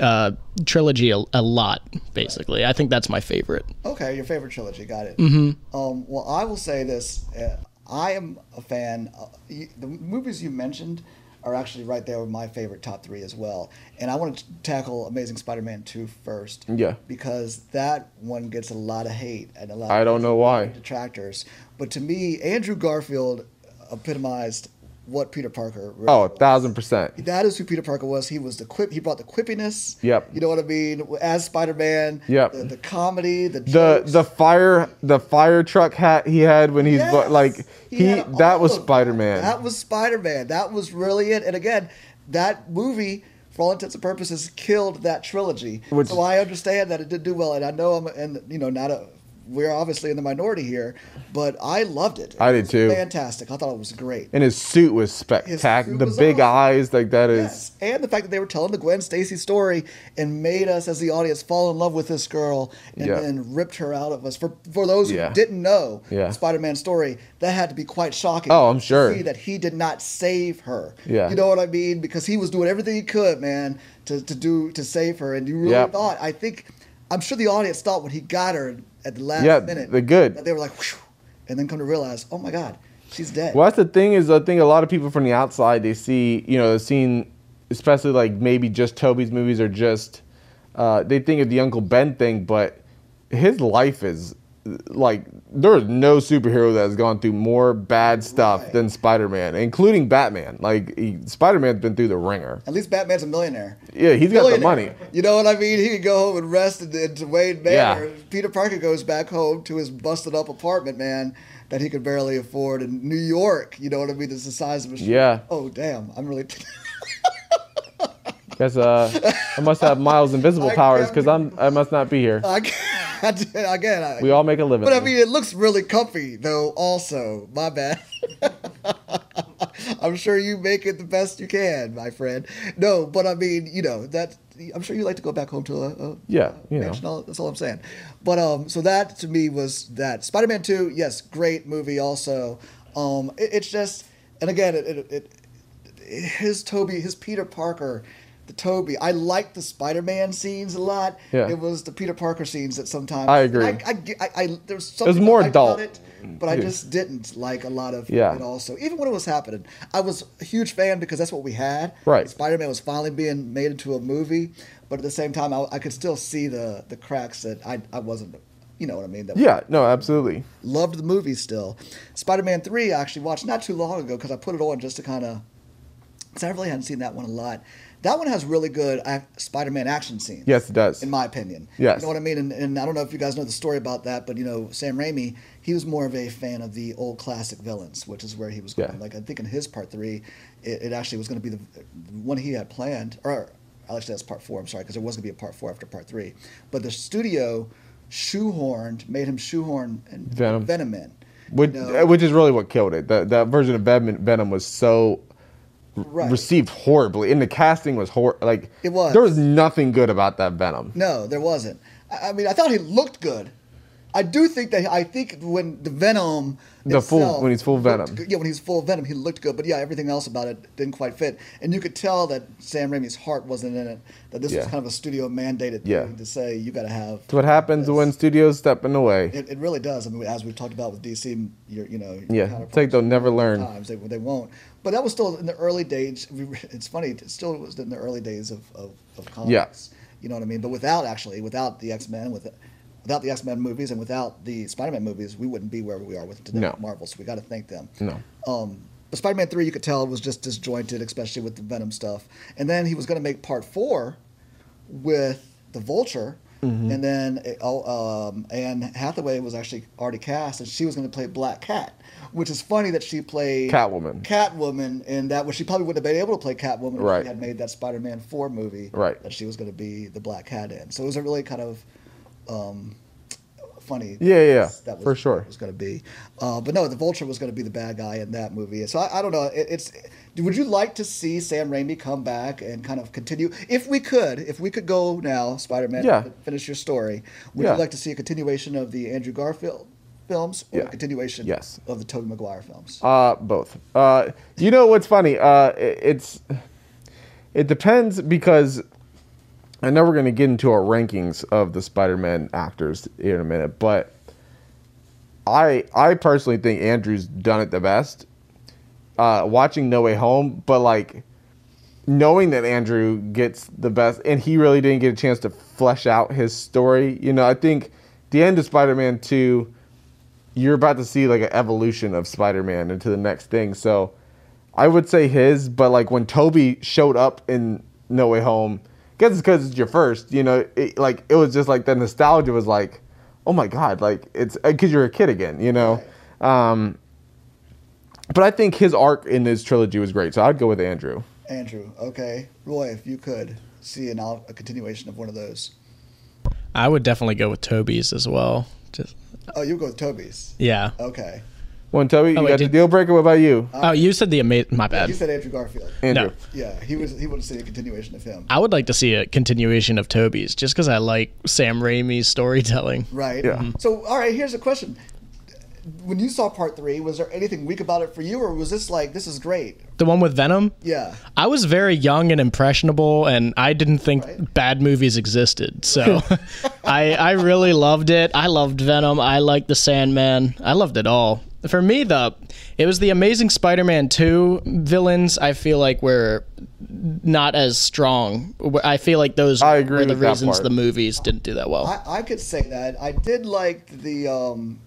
uh, trilogy a, a lot. Basically, I think that's my favorite. Okay, your favorite trilogy, got it. Mm-hmm. Um, well, I will say this: uh, I am a fan. Uh, you, the movies you mentioned are actually right there with my favorite top three as well. And I want to tackle Amazing Spider-Man 2 first. Yeah. Because that one gets a lot of hate and a lot. I of don't know why. detractors. But to me, Andrew Garfield epitomized what Peter Parker. Really Oh, a thousand percent. That is who Peter Parker was. He was the quip. He brought the quippiness. Yep. You know what I mean? As Spider Man. Yep. The, the comedy. The The jokes. the fire the fire truck hat he had when he's Yes! like he, had that was Spider Man. That was Spider Man. That was really it. And again, that movie, for all intents and purposes, killed that trilogy. Which- so I understand that it did do well, and I know I'm and you know not a we're obviously in the minority here, but I loved it. I did too. Fantastic. I thought it was great. And his suit was spectacular. The was big awesome. eyes, like that is. Yes, and the fact that they were telling the Gwen Stacy story and made us as the audience fall in love with this girl and Yeah. then ripped her out of us. For for those who Yeah. didn't know Yeah. the Spider-Man story, that had to be quite shocking. Oh, I'm to sure. See that he did not save her. Yeah. you know what I mean? Because he was doing everything he could, man, to, to do to save her. And you really Yep. thought, I think, I'm sure the audience thought when he got her at the last Yeah, minute, they're good. that they were like, Whew, and then come to realize, oh my God, she's dead. Well, that's the thing is, I think a lot of people from the outside they see, you know, they've seen, especially like maybe just Tobey's movies or just, uh, they think of the Uncle Ben thing, but his life is like there is no superhero that has gone through more bad stuff Right. than Spider-Man, including Batman. Like he, Spider-Man's been through the ringer. At least Batman's a millionaire. Yeah, he's got the money. You know what I mean? He could go home and rest in, in Wayne Yeah. Manor. Peter Parker goes back home to his busted up apartment, man, that he could barely afford in New York. You know what I mean? It's the size of a street. Yeah. Oh, damn. I'm really. Guess uh, I must have Miles' invisible powers because I'm I must not be here. I again, I, We all make a living. But I mean, it looks really comfy, though. Also, my bad. I'm sure you make it the best you can, my friend. No, but I mean, you know that. I'm sure you like to go back home to a, a Yeah, you know. mansion, all- That's all I'm saying. But um, so that to me was that Spider-Man Two. Yes, great movie. Also, um, it, it's just, and again, it, it, it his Tobey, his Peter Parker, the Tobey. I like the Spider-Man scenes a lot. Yeah. It was the Peter Parker scenes that sometimes I agree. I, I, I, I there's something more I liked about adult. it, but I just didn't like a lot of Yeah. it. Also, even when it was happening, I was a huge fan because that's what we had. Right. Spider-Man was finally being made into a movie, but at the same time, I, I could still see the the cracks that I I wasn't. You know what I mean? That Yeah, no, absolutely. loved the movie still. Spider Man 3, I actually watched not too long ago because I put it on just to kind of. Because I really hadn't seen that one a lot. That one has really good Spider Man action scenes. Yes, it does. In my opinion. Yes. You know what I mean? And, and I don't know if you guys know the story about that, but you know, Sam Raimi, he was more of a fan of the old classic villains, which is where he was going. Yeah. Like, I think in his part three, it, it actually was going to be the one he had planned. Or actually, that's part four, I'm sorry, because there was going to be a part four after part three. But the studio shoehorned, made him shoehorn and Venom. Venom in. Which, You know? which is really what killed it. That that version of Venom, Venom was so Right. received horribly, and the casting was hor like It was. There was nothing good about that Venom. No, there wasn't. I, I mean, I thought he looked good. I do think that I think when the Venom, The full- when he's full Venom. good- yeah, when he's full Venom, he looked good. But yeah, everything else about it didn't quite fit, and you could tell that Sam Raimi's heart wasn't in it. That this Yeah. was kind of a studio mandated Yeah. thing to say you got to have. It's what happens this. when studios step in the way. It, it really does. I mean, as we've talked about with DC, you're, you know, Yeah, it's like they'll never learn. Times they, they won't. But that was still in the early days. It's funny. It still was in the early days of of, of comics. Yeah. You know what I mean? But without actually, without the X Men, with without the X Men movies and without the Spider Man movies, we wouldn't be where we are with today No. Marvel. So we got to thank them. No. Um, but Spider Man three, you could tell was just disjointed, especially with the Venom stuff. And then he was going to make part four with the Vulture. Mm-hmm. And then oh, um, Anne Hathaway was actually already cast, and she was going to play Black Cat, which is funny that she played Catwoman. Catwoman, and that was she probably wouldn't have been able to play Catwoman if Right. she had made that Spider-Man Four movie. Right. That she was going to be the Black Cat in. So it was a really kind of um, funny. Yeah, yeah, that was, for sure. It was going to be, uh, but no, the Vulture was going to be the bad guy in that movie. So I, I don't know. It, it's. Would you like to see Sam Raimi come back and kind of continue? If we could, if we could go now, Spider-Man, Yeah. finish your story. Would Yeah. you like to see a continuation of the Andrew Garfield films or Yeah. a continuation Yes. of the Tobey Maguire films? Uh, both. Uh, you know what's funny? Uh, it, it's it depends because I know we're gonna get into our rankings of the Spider-Man actors in a minute, but I I personally think Andrew's done it the best. Uh, watching No Way Home, but like knowing that Andrew gets the best, and he really didn't get a chance to flesh out his story. You know, I think the end of Spider-Man Two you're about to see like an evolution of Spider-Man into the next thing. So I would say his, but like when Tobey showed up in No Way Home, guess it's because it's your first, you know, it, like it was just like the nostalgia was like, oh my god, like it's because you're a kid again, you know. Um, but I think his arc in this trilogy was great, so I'd go with Andrew. Andrew, okay. Roy, if you could see an, a continuation of one of those. I would definitely go with Tobey's as well. Just Oh, you go with Tobey's. Yeah. Okay. One, Tobey, oh, you Oh, wait, got the deal breaker. What about you, Oh, you said the amazing. My bad. You said Andrew Garfield. Andrew? No. Yeah, he was. He wanted to see a continuation of him. I would like to see a continuation of Tobey's, just because I like Sam Raimi's storytelling. Right. Yeah. Mm-hmm. So, all right. Here's a question. When you saw part three, was there anything weak about it for you, or was this like this is great? The one with Venom. Yeah. I was very young and impressionable, and I didn't think Right. bad movies existed. So I, I really loved it. I loved Venom. I liked the Sandman. I loved it all. For me, the it was the Amazing Spider-Man two villains. I feel like were not as strong. I feel like those I agree were the reasons part. the movies didn't do that well. I, I could say that. I did like the. um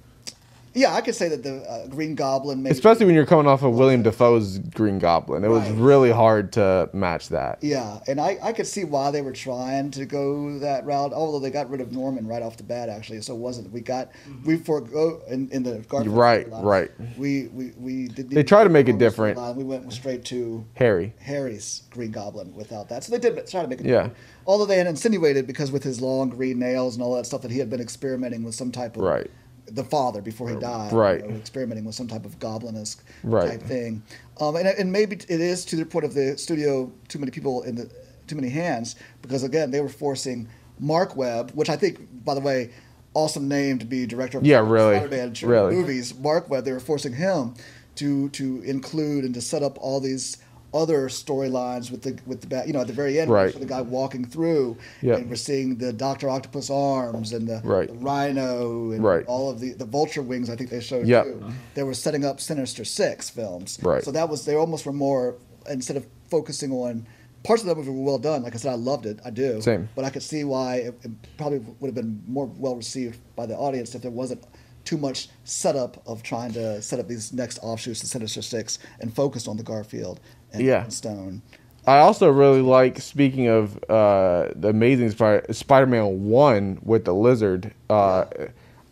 Yeah, I could say that the uh, Green Goblin. Maybe, Especially when you're coming off of William Dafoe's Green Goblin, it was Right. really hard to match that. Yeah, and I, I could see why they were trying to go that route. Although they got rid of Norman right off the bat, actually, so it wasn't. We got we forego in, in the Garfield Right, storyline, right. We we we did. They try to make it different. storyline. We went straight to Harry. Harry's Green Goblin without that. So they did try to make it. Yeah. different. Although they had insinuated because with his long green nails and all that stuff that he had been experimenting with some type of Right. The father before he died, you Right. know, experimenting with some type of goblin-esque Right. type thing. Um, and, and maybe it is to the point of the studio, too many people in the too many hands, because again they were forcing Mark Webb, which I think, by the way, awesome name to be director of Yeah, really. Spider-Man Really. movies. Mark Webb, they were forcing him to to include and to set up all these other storylines with the with the you know at the very end Right. for the guy walking through Yep. and we're seeing the Doctor Octopus arms and the, Right. the Rhino and Right. all of the the vulture wings I think they showed Yep. too. They were setting up Sinister Six films. Right. So that was they almost were more instead of focusing on parts of that movie were well done. Like I said, I loved it. I do. Same. But I could see why it, it probably would have been more well received by the audience if there wasn't too much setup of trying to set up these next offshoots to Sinister Six and focused on the Garfield and, Yeah. Stone. I also really like speaking of uh, the Amazing Spider- Spider-Man one with the lizard. Uh,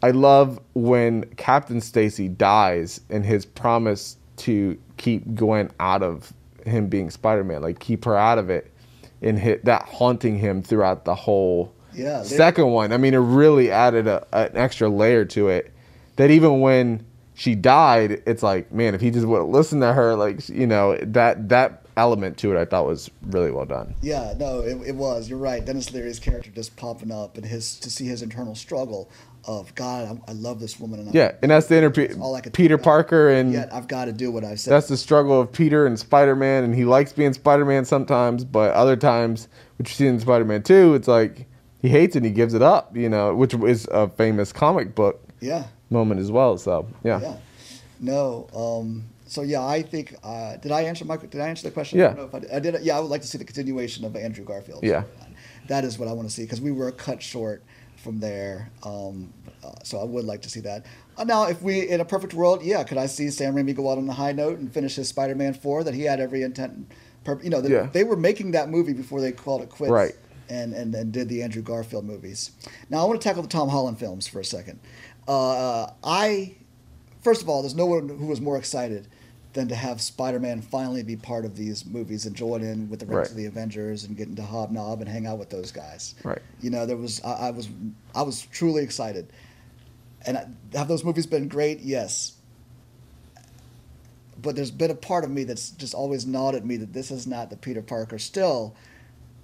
I love when Captain Stacy dies and his promise to keep Gwen out of him being Spider-Man, like keep her out of it, and hit that haunting him throughout the whole Yeah, second one. I mean, it really added a, an extra layer to it. That even when she died, it's like, man, if he just would have listened to her, like you know, that that element to it, I thought was really well done. Yeah, no, it, it was. You're right. Denis Leary's character just popping up and his to see his internal struggle of God, I, I love this woman and Yeah, and that's the interview. all I could Peter. Parker and yet I've got to do what I said. that's the struggle of Peter and Spider Man, and he likes being Spider Man sometimes, but other times, which you see in Spider Man Two, it's like he hates it and he gives it up. You know, which is a famous comic book yeah, moment as well. So yeah, yeah. No, um, so yeah, I think uh, did I answer my did I answer the question? Yeah. I don't know if I did. I did. Yeah, I would like to see the continuation of Andrew Garfield. Yeah. that is what I want to see because we were cut short from there. Um, uh, so I would like to see that. Uh, now, if we in a perfect world, yeah, could I see Sam Raimi go out on a high note and finish his Spider-Man four that he had every intent? pur- You know, they, Yeah. they were making that movie before they called it quits. Right. And, and, and did the Andrew Garfield movies. Now I want to tackle the Tom Holland films for a second. Uh, I first of all, there's no one who was more excited than to have Spider-Man finally be part of these movies and join in with the rest Right. of the Avengers and get into hobnob and hang out with those guys. Right. You know, there was I, I was I was truly excited. And I, have those movies been great? Yes. But there's been a part of me that's just always gnawed at me that this is not the Peter Parker still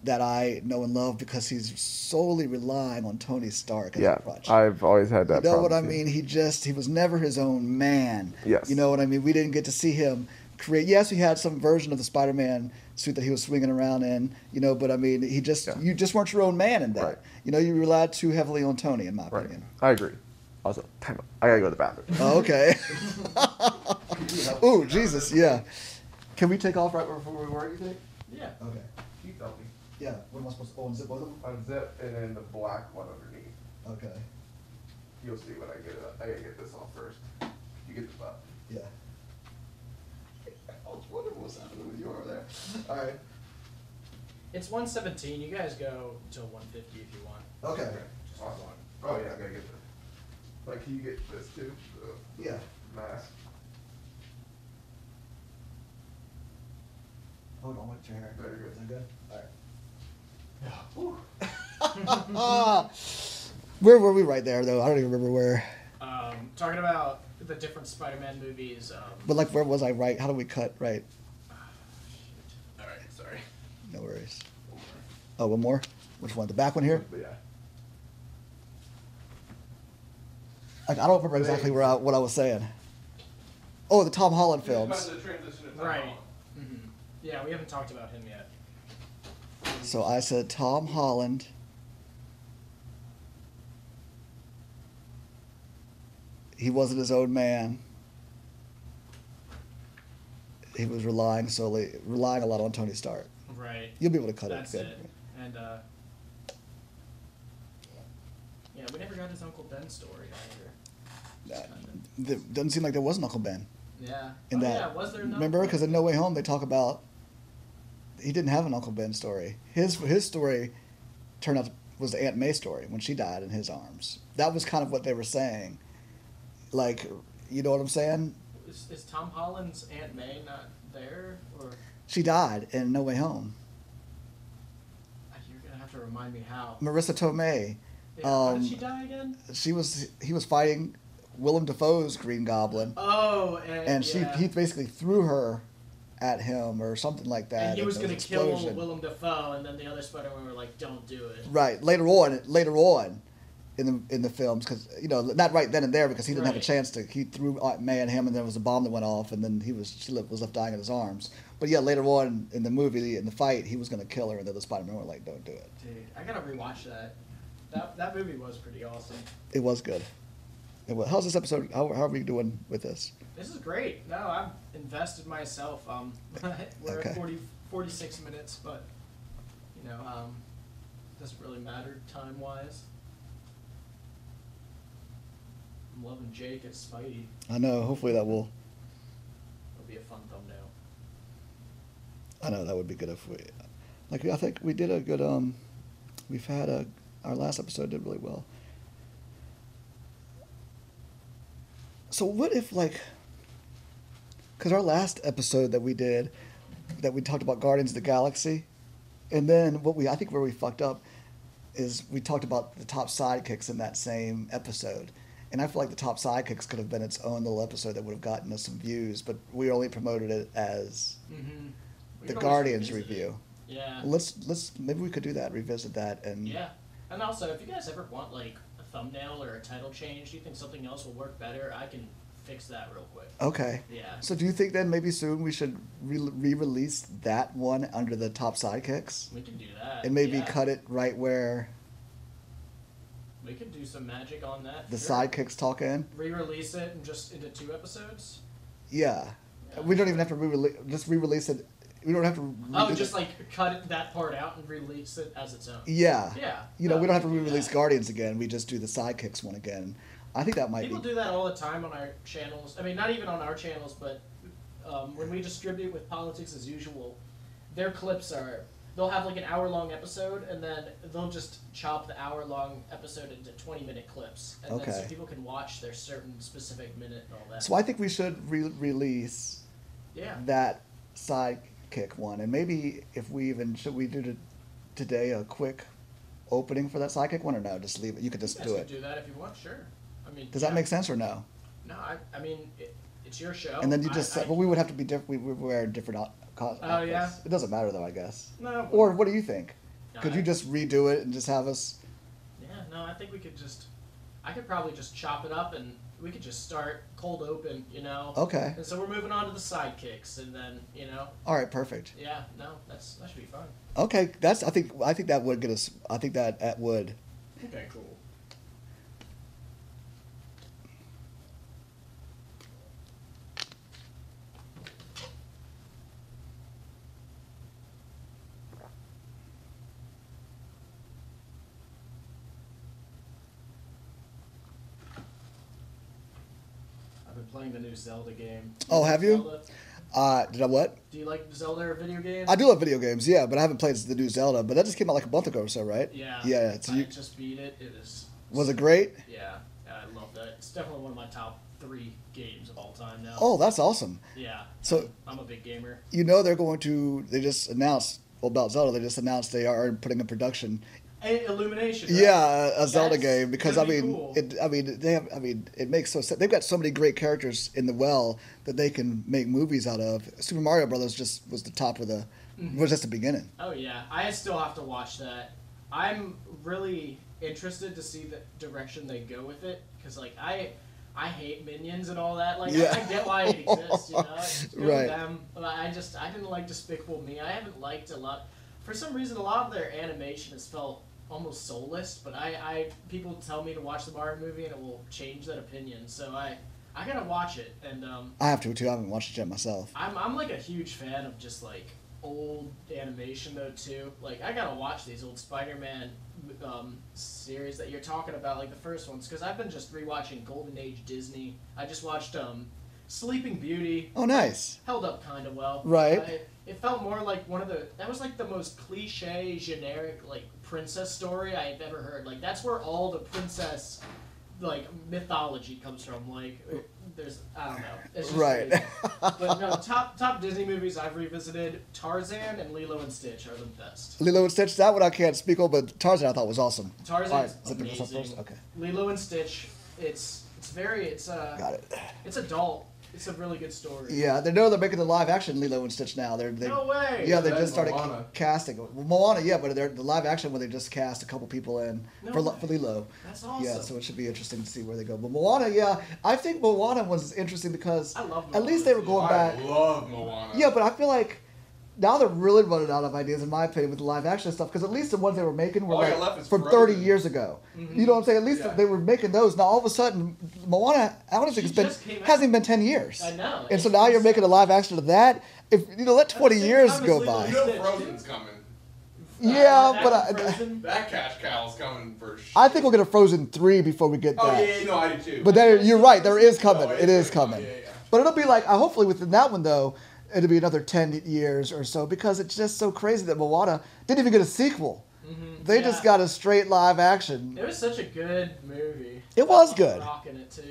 that I know and love because he's solely relying on Tony Stark as yeah. a crutch. I've always had that. You know what I problem, too. mean? He just he was never his own man. Yes. You know what I mean? We didn't get to see him create. Yes, we had some version of the Spider-Man suit that he was swinging around in. You know, but I mean, he just Yeah. you just weren't your own man in that. Right. You know, you relied too heavily on Tony, in my Right. opinion. I agree. Also, time out. I gotta go to the bathroom. Oh, okay. Ooh, Jesus, yeah. Can we take off right before we work? You think? Yeah. Okay. Keep helping. Yeah. What am I supposed to? Oh, unzip both of them? Unzip and then the black one underneath. Okay. You'll see when I get it. I gotta get this off first. You get the butt. Yeah. I was wondering what was happening with you over there. All right. It's 117. You guys go till 150 if you want. Okay. Awesome. Oh yeah, I gotta get the. Like, can you get this too? The Yeah. mask. Hold on, what's your hair? Very good. Is that good? All right. Where were we right there, though? I don't even remember where. Uh, talking about the different Spider-Man movies. Um, But like, where was I right? How do we cut right? all right, sorry. No worries. Oh, one more. Which one? The back one here. Yeah. I, I don't remember exactly where I, what I was saying. Oh, the Tom Holland films. Right. hmm Yeah, we haven't talked about him yet. So I said Tom Holland. He wasn't his own man. He was relying solely, relying a lot on Tony Stark. Right. You'll be able to cut it. That's it. it. And uh, yeah, we never got his Uncle Ben story either. Uh, there- doesn't seem like there was an Uncle Ben Yeah. in oh, that. Yeah, was there no? Remember, because in No Way Home they talk about he didn't have an Uncle Ben story. His his story turned out to, was the Aunt May story when she died in his arms. That was kind of what they were saying. Like, you know what I'm saying? Is, is Tom Holland's Aunt May not there, or She died in No Way Home. you're gonna have to remind me how? Marisa Tomei. Yeah, how um, did she die again? She was he was fighting Willem Dafoe's Green Goblin, Oh, and, and she yeah. he basically threw her at him or something like that. and he was gonna kill explosion. Willem Dafoe, and then the other Spider-Man were like, "Don't do it." Right later on, later on, in the in the films, because you know not right then and there because he didn't have a chance to. He threw uh, Aunt May at him, and there was a bomb that went off, and then he was she was left dying in his arms. But yeah, later on in the movie, in the fight, he was gonna kill her, and then the Spider Man were like, "Don't do it." Dude, I gotta rewatch that. That that movie was pretty awesome. It was good. It was, how's this episode? How, how are we doing with this? This is great. No, I've invested myself. Um, we're Okay. at 40, 46 minutes, but you know, um, doesn't really matter time wise. I'm loving Jake as Spidey. I know. Hopefully that will. It'll be a fun thumbnail. I know that would be good if we, like I think we did a good. Um, we've had a our last episode did really well. So what if like, because our last episode that we did, that we talked about Guardians of the Galaxy, and then what we I think where we fucked up, is we talked about the top sidekicks in that same episode. And I feel like the top sidekicks could have been its own little episode that would have gotten us some views, but we only promoted it as Mm-hmm. the Guardians review. Yeah. Let's let's maybe we could do that, revisit that, and Yeah. And also, if you guys ever want like a thumbnail or a title change, do you think something else will work better? I can fix that real quick. okay. Yeah. So do you think then maybe soon we should re- re-release that one under the top sidekicks, We can do that. and maybe yeah. cut it right where We could do some magic on that. the sure. sidekicks talk in? Re-release it and just into two episodes. Yeah. Yeah. We don't even have to re-release. Just re-release it. We don't have to. Oh, just it. like cut that part out and release it as its own. Yeah. Yeah. You know, No, we don't have to can re-release that. Guardians again. We just do the sidekicks one again. I think that might be People be. do that all the time on our channels. I mean, not even on our channels, but um, when we distribute with Politics as Usual, their clips are they'll have like an hour long episode, and then they'll just chop the hour long episode into twenty minute clips, and then so people can watch their certain specific minute and all that. So I think we should re-release yeah, that sidekick one, and maybe if we even should we do to, today a quick opening for that sidekick one, or no? Just leave it. You could you just guys do it. do that if you want. Sure. I mean, Does yeah. that make sense or no? No, I, I mean, it, it's your show. and then you just, I, but we would have to be different. We would wear different Oh, outfits. yeah? It doesn't matter though, I guess. no. Or what do you think? No, Could you just redo it and just have us? Yeah, no, I think we could just. I could probably just chop it up and we could just start cold open, you know. Okay. And so we're moving on to the sidekicks, and then you know, All right. Perfect. yeah, no, that's that should be fun. Okay. That's. I think. I think that would get us. I think that that would. Okay, cool. I've been playing the new Zelda game. Oh, have you? Zelda? Uh, did I what? Do you like Zelda or video games? I do love video games, yeah, but I haven't played the new Zelda. But that just came out like a month ago or so, right? Yeah. Yeah. So I you, just beat it. It is. was Was it great? Yeah, I love that. It's definitely one of my top three games of all time now. Oh, that's awesome. Yeah. So- I'm a big gamer. You know they're going to. They just announced well, about Zelda. They just announced they are putting in production Illumination. right? Yeah, a Zelda game because I mean, cool. it. I mean, they have. I mean, it makes so. sense. They've got so many great characters in the well that they can make movies out of. Super Mario Brothers just was the top of the. Mm-hmm. Was just the beginning. Oh yeah, I still have to watch that. I'm really interested to see the direction they go with it because like I. I hate minions and all that. Like Yeah. I, I get why it exists, you know. It's Right. Them, but I just I didn't like Despicable Me. I haven't liked a lot. For some reason, a lot of their animation has felt almost soulless. But I, I people tell me to watch the Mario movie and it will change that opinion. So I I gotta watch it. And um, I have to too. I haven't watched it yet myself. I'm I'm like a huge fan of just like old animation though too. Like I gotta watch these old Spider-Man um, series that you're talking about, like the first ones, because I've been just rewatching Golden Age Disney. I just watched um, Sleeping Beauty. Oh, nice. Held up kind of well. Right. I, it felt more like one of the. That was like the most cliche, generic like princess story I've ever heard. Like that's where all the princess like mythology comes from. Like there's I don't know. It's just Right. crazy. But no, top top Disney movies I've revisited: Tarzan and Lilo and Stitch are the best. Lilo and Stitch. That one I can't speak on, but Tarzan I thought was awesome. Tarzan's All right, amazing. Okay, Lilo and Stitch, it's it's very it's uh got it. it's adult. It's a really good story. Yeah, they know they're making the live action Lilo and Stitch now. They're they. No way. Yeah, they just started Moana. casting. Well, Moana, yeah, but they're the live action where they just cast a couple people in No for, way. for Lilo. That's awesome. Yeah, so it should be interesting to see where they go. But Moana, yeah, I think Moana was interesting because I love at least they were Moana, going back. I love Moana. Yeah, but I feel like now they're really running out of ideas, in my opinion, with the live action stuff. Because at least the ones they were making were All like got left is from Frozen. 30 years ago. You know what I'm saying? At least Yeah. they were making those. Now all of a sudden, Moana, I don't think She it's been just came out. hasn't even been 10 years. I know. And so now you're making a live action of that. If you know, let 20 years go by. You know Frozen's coming. Yeah, That but I, Frozen. That cash cow's coming for sure. I think we'll get a Frozen 3 before we get Oh that. yeah, yeah, no, I do too. But there, you're right. There is coming. No, it's coming. coming. Yeah, yeah. But it'll be like, uh, hopefully within that one though, it'll be another ten years or so because it's just so crazy that Moana didn't even get a sequel. They just got a straight live action. It was such a good movie. It was I'm good. Rocking it too.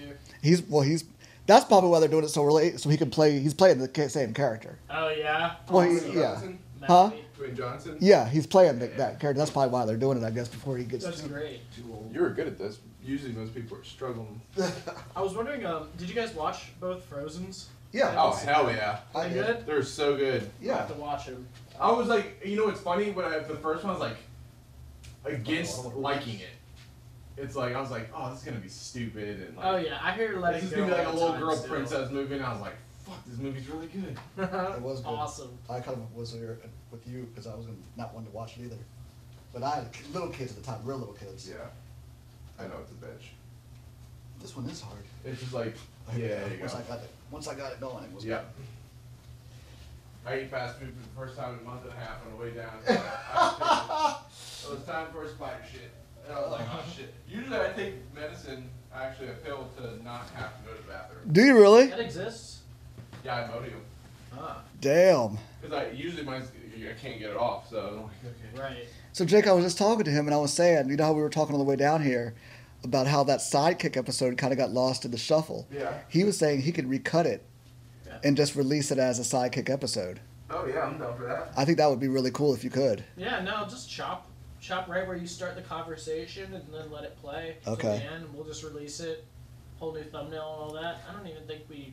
He's well, he's that's probably why they're doing it so early, so he can play. He's playing the same character. Oh yeah. Well, he- Dwayne yeah, Huh? Matt, Dwayne Johnson. yeah, he's playing the, that character. That's probably why they're doing it, I guess, before he gets. That's great. You were good at this. Usually most people are struggling. I was wondering, um, did you guys watch both Frozen's? Yeah, Oh hell yeah, I They did. good? they're so good. Yeah. I Yeah, have to watch them. I was like, you know what's funny? When I the first one I was like against oh, liking it. It's like I was like, oh, this is gonna be stupid and like, Oh yeah, I hear Let this is gonna be like a little girl still. princess movie, and I was like, fuck, this movie's really good. It was good. awesome. I kind of was there with you because I was not one to watch it either. But I had little kids at the time, real little kids. Yeah, I know it's a bitch. This one is hard. It's just like, yeah, there you once go. I got it, once I got it going, it was Yeah. I ate fast food for the first time in a month and a half on the way down. I was thinking, it was time for a spider shit. And I was like, oh shit. Usually I take medicine, actually a pill, to not have to go to the bathroom. Do you really? That exists. Yeah, Imodium. Ah, Damn. Because I usually mine's, I can't get it off, so I'm like, okay. right. So Jake, I was just talking to him, and I was saying, you know how we were talking on the way down here about how that sidekick episode kind of got lost in the shuffle. Yeah. He was saying he could recut it Yeah. and just release it as a sidekick episode. Oh yeah, I'm down for that. I think that would be really cool if you could. Yeah, no, just chop, chop right where you start the conversation, and then let it play. to Okay. the end. and We'll just release it, whole new thumbnail and all that. I don't even think we.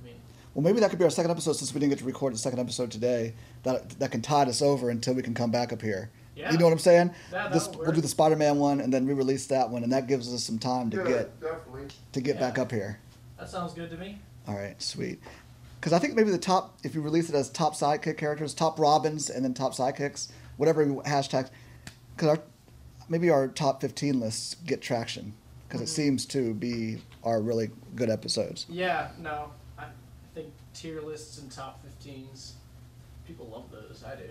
I mean, Well, maybe that could be our second episode since we didn't get to record the second episode today. That that can tide us over until we can come back up here. Yeah. You know what I'm saying? Yeah, This, we'll do the Spider-Man one and then re-release that one, and that gives us some time to get definitely. to get Yeah. back up here. that sounds good to me. All right, sweet. Because I think maybe the top, if you release it as top sidekick characters, top Robins, and then top sidekicks, whatever you hashtag, because our maybe our top 15 lists get traction because it mm-hmm. seems to be our really good episodes. Yeah, no, I think tier lists and top 15s, people love those. I do.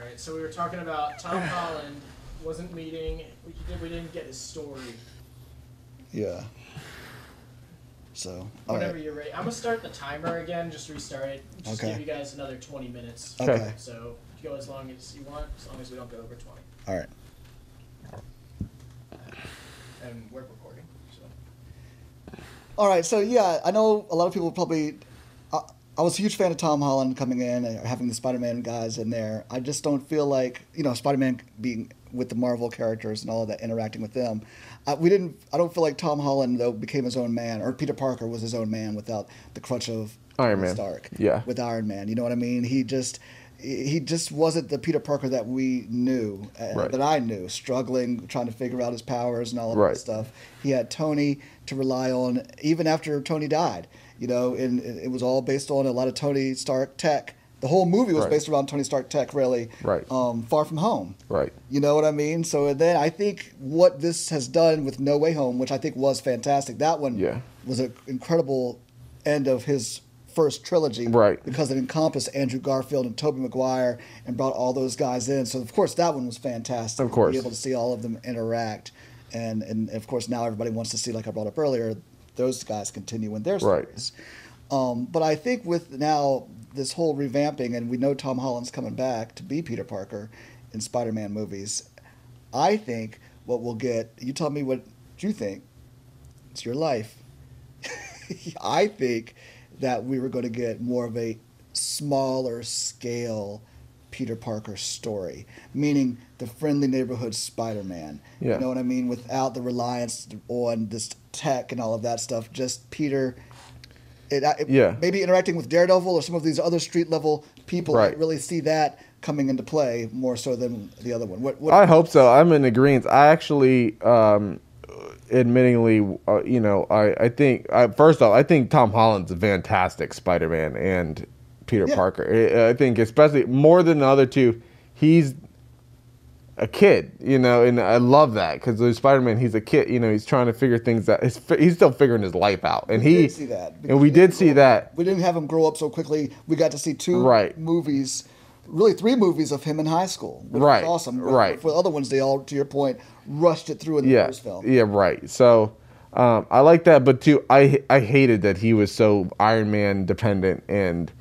All right, so we were talking about Tom Holland wasn't meeting. We did. We didn't get his story. Yeah. So, all Whenever right. you're ready, I'm gonna start the timer again. Just restart it. Just Okay. give you guys another 20 minutes. Okay. So you go as long as you want, as long as we don't go over 20. All right. And we're recording. So. All right. So yeah, I know a lot of people probably. I, I was a huge fan of Tom Holland coming in and having the Spider-Man guys in there. I just don't feel like you know Spider-Man being with the Marvel characters and all of that interacting with them. Uh, we didn't. I don't feel like Tom Holland though became his own man, or Peter Parker was his own man without the crutch of Iron Man. Stark. Yeah. with Iron Man. You know what I mean? He just he just wasn't the Peter Parker that we knew, uh, Right. that I knew, struggling, trying to figure out his powers and all of Right. that stuff. He had Tony to rely on, even after Tony died. You know, and it was all based on a lot of Tony Stark tech. The whole movie was Right. based around Tony Stark tech, really. Right. Um, Far from home. Right. You know what I mean? So then I think what this has done with No Way Home, which I think was fantastic, that one Yeah. was an incredible end of his first trilogy. Right. Because it encompassed Andrew Garfield and Tobey Maguire and brought all those guys in. So of course that one was fantastic. Of course. To be able to see all of them interact. And and of course now everybody wants to see, like I brought up earlier, those guys continue in their Right. stories. Um, but I think with now this whole revamping, and we know Tom Holland's coming back to be Peter Parker in Spider-Man movies. I think what we'll get. You tell me what you think. It's your life. I think that we were going to get more of a smaller scale Peter Parker story, meaning the friendly neighborhood Spider-Man. Yeah. You know what I mean? Without the reliance on this tech and all of that stuff, just Peter. It, it, Yeah. Maybe interacting with Daredevil or some of these other street level people. I Right. really see that coming into play more so than the other one. What? what I hope so. I'm in agreement. I actually, um, admittingly, uh, you know, I, I think, I, first off, I think Tom Holland's a fantastic Spider Man and Peter Yeah. Parker. I, think, especially more than the other two, he's a kid, you know, and I love that because with Spider Man, he's a kid, you know, he's trying to figure things out. He's, he's still figuring his life out. And We he, did see that. and we did see that. We didn't have him grow up so quickly. We got to see two Right. movies, really three movies of him in high school. Right, awesome. right. For the other ones, they all, to your point, rushed it through in the yeah, first film. Yeah, right. So um, I like that, but too, I I hated that he was so Iron Man dependent, and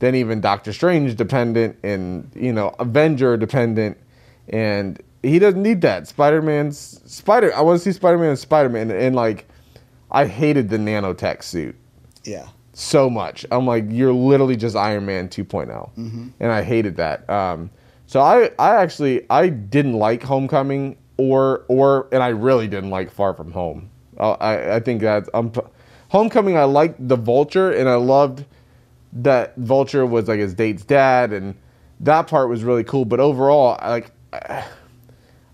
then even Doctor Strange dependent, and you know Avenger dependent, and he doesn't need that. Spider Man's Spider. I want to see Spider Man and Spider Man, and like I hated the nanotech suit Yeah. So much. I'm like, you're literally just Iron Man 2.0, and I hated that. Um, so I, I actually, I didn't like Homecoming or or, and I really didn't like Far From Home. Uh, I, I think that um, Homecoming, I liked the Vulture, and I loved that Vulture was like his date's dad, and that part was really cool. But overall, I, like,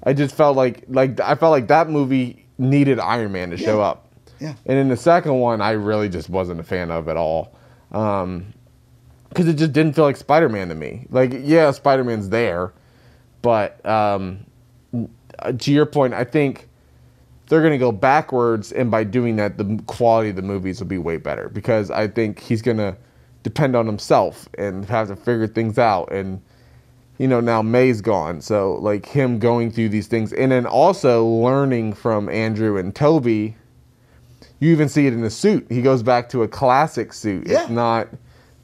I just felt like like I felt like that movie needed Iron Man to show up. Yeah. And in the second one, I really just wasn't a fan of at all. Um, because it just didn't feel like Spider Man to me. Like, yeah, Spider Man's there, but um, to your point, I think they're going to go backwards, and by doing that, the quality of the movies will be way better because I think he's going to depend on himself and have to figure things out. And you know, now May's gone, so like him going through these things, and then also learning from Andrew and Tobey. You even see it in the suit. He goes back to a classic suit. Yeah. It's not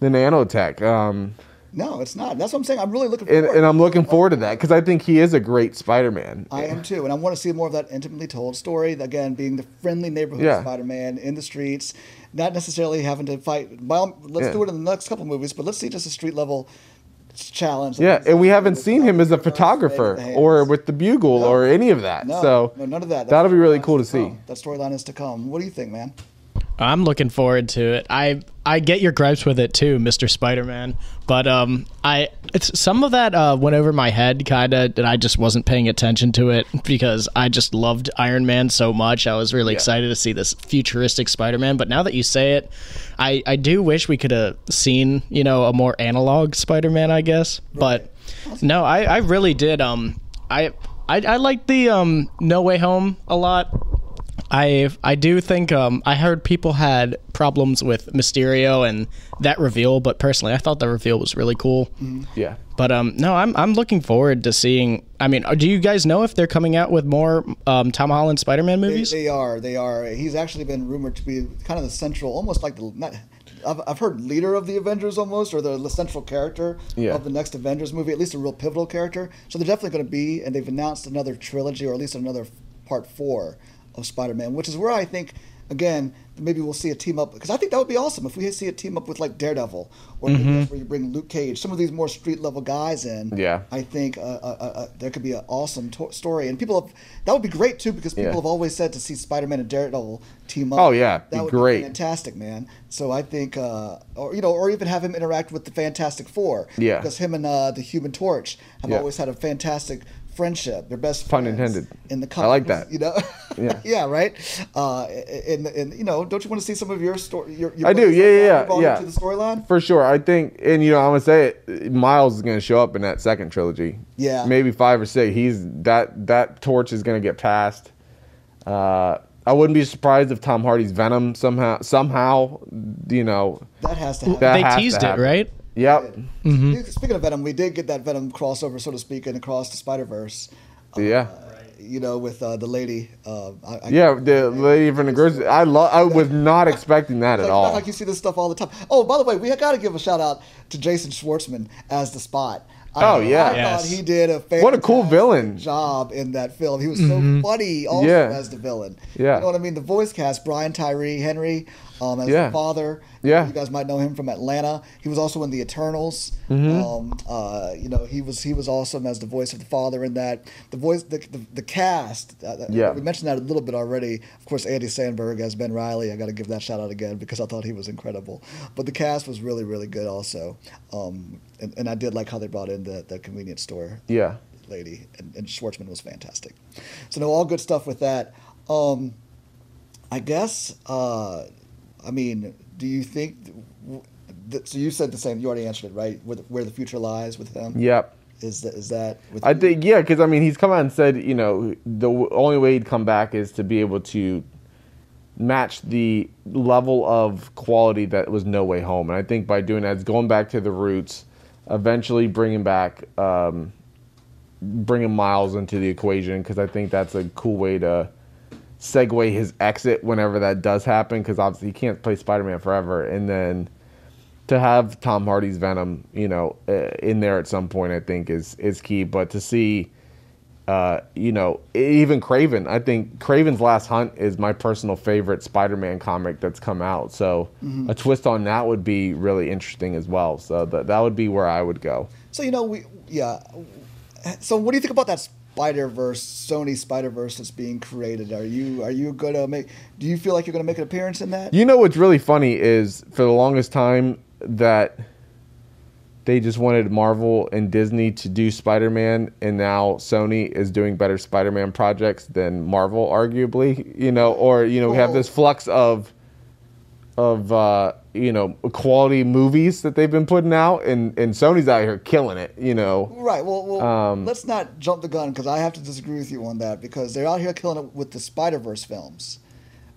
the nanotech. Um, No, it's not. That's what I'm saying. I'm really looking and, and I'm looking forward to that because I think he is a great Spider-Man. I am too, and I want to see more of that intimately told story. Again, being the friendly neighborhood Yeah. Spider-Man in the streets, not necessarily having to fight. Well, let's Yeah. do it in the next couple movies, but let's see just a street level challenge. Yeah, and we haven't seen him as a photographer or with the bugle No. or any of that. no, so no, none of that. That that'll be really cool to see. That storyline is to come. What do you think, man? I'm looking forward to it. I I get your gripes with it too, Mr. Spider-Man, but um I it's some of that uh went over my head kind of and I just wasn't paying attention to it because I just loved Iron Man so much. I was really Yeah. excited to see this futuristic Spider-Man, but now that you say it, I I do wish we could have seen, you know, a more analog Spider-Man, I guess. But no, I I really did um I I I liked the um No Way Home a lot. I I do think um, I heard people had problems with Mysterio and that reveal, but personally, I thought the reveal was really cool. Yeah. But um, no, I'm I'm looking forward to seeing. I mean, uh, do you guys know if they're coming out with more um, Tom Holland Spider-Man movies? they are. They are. He's actually been rumored to be kind of the central, almost like the. Not, I've, I've heard leader of the Avengers almost, or the, the central character Yeah. of the next Avengers movie, at least a real pivotal character. So they're definitely going to be, and they've announced another trilogy, or at least another part four of Spider-Man, which is where I think again, maybe we'll see a team up because I think that would be awesome if we see a team up with like Daredevil or that's where you bring Luke Cage, some of these more street level guys in. Mm-hmm. Yeah. I think uh, uh, uh, uh, there could be an awesome to- story, and people have, that would be great too because people Yeah. have always said to see Spider Man and Daredevil team up. Oh, yeah, that would be would great. be fantastic, man. So I think, uh, or you know, or even have him interact with the Fantastic Four. Yeah. because him and uh, the Human Torch have Yeah. always had a fantastic friendship. They're best Pun friends intended. in the I like that. You know, Yeah. yeah, right. Uh, and and you know, don't you want to see some of your story? Your, your I do, yeah, yeah, yeah, yeah. into the storyline. For sure. I think, and you know, I'm gonna say it. Miles is gonna show up in that second trilogy. Yeah. Maybe five or six. He's that that torch is gonna get passed. Uh, I wouldn't be surprised if Tom Hardy's Venom somehow somehow, you know, That has to happen. That they has to teased it, right? Yep. Speaking of Venom, we did get that Venom crossover, so to speak, and across the Spider Verse. Yeah. You know, with uh, the lady. Uh, I, I Yeah, the lady from the grocery. I love. I was not expecting that Like, at all. like you see this stuff all the time. Oh, by the way, we got to give a shout out to Jason Schwartzman as the Spot. I, Oh, yeah. I Yes. thought he did a What a cool fantastic villain. job in that film. He was so funny also Yeah. as the villain. Yeah. you know what I mean. The voice cast: Brian Tyree Henry um, as Yeah. the father. Yeah. you guys might know him from Atlanta. He was also in The Eternals. Mm-hmm. Um, uh, you know, he was he was awesome as the voice of the father in that. The voice, the the, the cast. Uh, Yeah. we mentioned that a little bit already. Of course, Andy Samberg as Ben Riley. I got to give that shout out again because I thought he was incredible. But the cast was really, really good also. Um, and, and I did like how they brought in the, the convenience store Yeah. lady, and, and Schwartzman was fantastic. So, no, all good stuff with that. Um, I guess, uh, I mean, do you think, that, so you said the same, you already answered it, right? Where the, where the future lies with him? Yep. Is that, is that with I you? think yeah, because I mean he's come out and said you know the w- only way he'd come back is to be able to match the level of quality that was No Way Home, and I think by doing that, it's going back to the roots, eventually bringing back um, bringing Miles into the equation because I think that's a cool way to segue his exit whenever that does happen because obviously he can't play Spider-Man forever, and then to have Tom Hardy's Venom, you know, uh, in there at some point, I think is is key. But to see, uh, you know, even Kraven, I think Kraven's Last Hunt is my personal favorite Spider-Man comic that's come out. So a twist on that would be really interesting as well. So that that would be where I would go. So you know, we yeah. So what do you think about that Spider Verse, Sony Spider Verse that's being created? Are you are you gonna make? Do you feel like you're gonna make an appearance in that? You know what's really funny is for the longest time that they just wanted Marvel and Disney to do Spider-Man, and now Sony is doing better Spider-Man projects than Marvel, arguably. You know, or you know, we have this flux of of uh, you know quality movies that they've been putting out, and and Sony's out here killing it. You know, Right. Well, well Um, let's not jump the gun because I have to disagree with you on that because they're out here killing it with the Spider Verse films,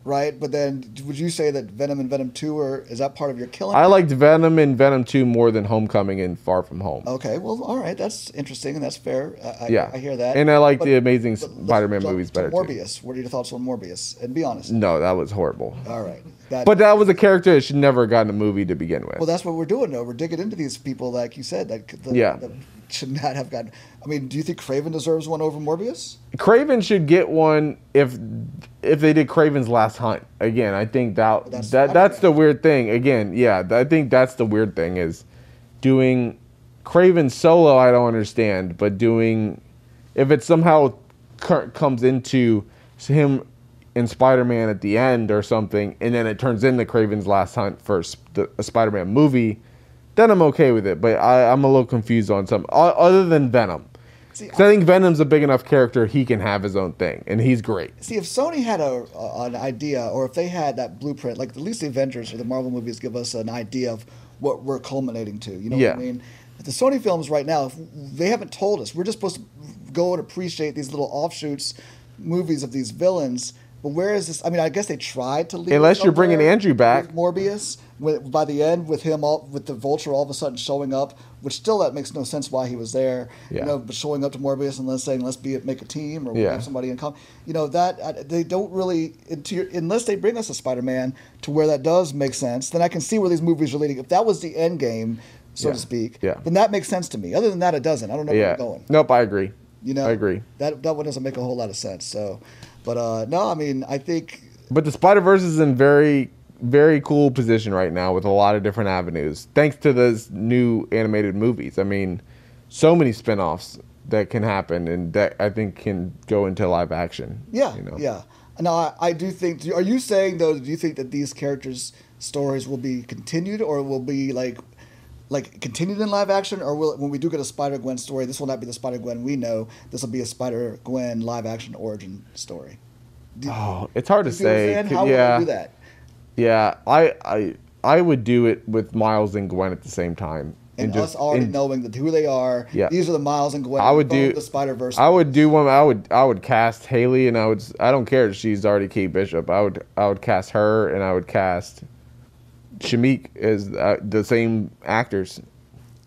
right? But then, would you say that Venom and Venom Two are is that part of your killing? I liked Venom and Venom Two more than Homecoming and Far From Home. Okay. Well, all right. That's interesting and that's fair. I, I- Yeah. I hear that. And I like the Amazing Spider-Man movies to better, too. Morbius. What are your thoughts on Morbius? And be honest. No, that was horrible. All right. That, But that was a character that should never have gotten a movie to begin with. Well, that's what we're doing though. We're digging into these people, like you said, that, that, Yeah. that should not have gotten. I mean, do you think Kraven deserves one over Morbius? Kraven should get one if if they did Kraven's Last Hunt. Again, I think that that's that that's the weird thing. Again, yeah, I think that's the weird thing is doing Kraven solo. I don't understand, but doing if it somehow cur- comes into him in Spider-Man at the end or something, and then it turns into Kraven's Last Hunt for a Spider-Man movie, then I'm okay with it. But I, I'm a little confused on some other than Venom. See, 'Cause I think Venom's a big enough character; he can have his own thing, and he's great. See, if Sony had a, a an idea, or if they had that blueprint, like at least the Avengers or the Marvel movies give us an idea of what we're culminating to. You know Yeah. what I mean? The Sony films right now, they haven't told us. We're just supposed to go and appreciate these little offshoots, movies of these villains. But where is this? I mean, I guess they tried to leave. Unless you're bringing Andrew back. with Morbius. With, by the end, with him all with the Vulture all of a sudden showing up, which still that makes no sense why he was there. Yeah. You know, but showing up to Morbius and then saying let's be make a team or Yeah. have somebody in common. You know that they don't really your, unless they bring us a Spider-Man to where that does make sense. Then I can see where these movies are leading. If that was the end game, so Yeah. to speak, Yeah. then that makes sense to me. Other than that, it doesn't. I don't know where Yeah. I'm going. Nope, I agree. You know, I agree. That that one doesn't make a whole lot of sense. So, but uh, no, I mean, I think But the Spider Verse is in very, very cool position right now with a lot of different avenues, thanks to those new animated movies. I mean, so many spin-offs that can happen and that I think can go into live action. Yeah, you know? yeah. Now, I, I do think. Are you saying though? Do you think that these characters' stories will be continued, or will be like, like continued in live action, or will when we do get a Spider Gwen story, this will not be the Spider Gwen we know. This will be a Spider Gwen live action origin story. Oh, it's hard to do you see what I'm say. How yeah, would do that? yeah. I, I, I would do it with Miles and Gwen at the same time, And, just- us already and knowing that who they are. Yeah. These are the Miles and Gwen. I would do- the Spider Verse. I would do one. I would I would cast Hailee, and I would I don't care if she's already Kate Bishop. I would I would cast her, and I would cast Shameik as uh, the same actors.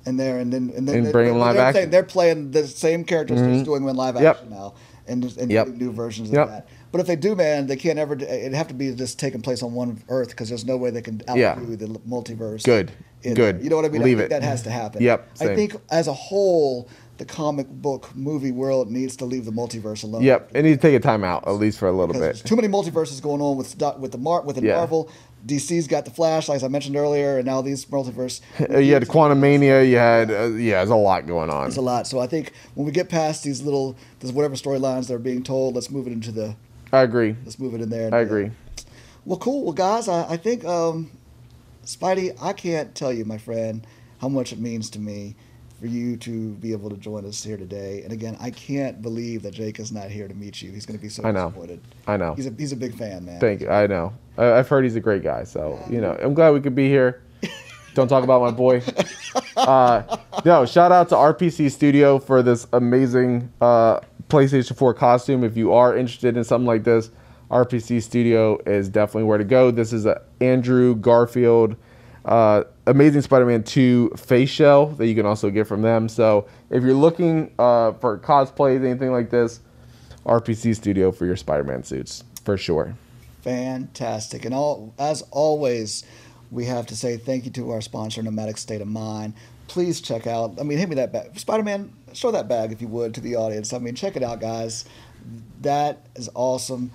and there and then and then And they're, bring 'em they're live action. Mm-hmm. They're playing the same characters, they're just doing them in live Yep. action now, and just- and Yep. new versions Yep. of that. But if they do, man, they can't ever. It'd have to be just taking place on one Earth because there's no way they can outdo Yeah. the multiverse. Good. in Good. You know what I mean? Leave I think it. that has to happen. Yep, I think as a whole, the comic book movie world needs to leave the multiverse alone. Yep, it needs to take a time out at least for a little Because bit. too many multiverses going on with with the Mar- with the Yeah. Marvel. DC's got the Flash, like I mentioned earlier, and now these multiverse. You had Quantumania. You had uh, yeah, there's a lot going on. It's a lot. So I think when we get past these little, this whatever storylines that are being told, let's move it into the, I agree. let's move it in there. I agree. Well, cool. Well, guys, I, I think, um, Spidey, I can't tell you, my friend, how much it means to me for you to be able to join us here today. And again, I can't believe that Jake is not here to meet you. He's going to be so I know. disappointed. I know. He's a he's a big fan, man. Thank you. I know. I, I've heard he's a great guy. So you know, I'm glad we could be here. Don't talk about my boy. Uh, no, shout out to RPC Studio for this amazing uh, PlayStation 4 costume. If you are interested in something like this, RPC Studio is definitely where to go. This is a Andrew Garfield uh, Amazing Spider-Man 2 face shell that you can also get from them. So if you're looking uh, for cosplays, anything like this, RPC Studio for your Spider-Man suits for sure. Fantastic. And all as always, we have to say thank you to our sponsor, Nomadic State of Mind. Please check out. I mean, hit me that bag, Spider Man. Show that bag if you would to the audience. I mean, check it out, guys. That is awesome.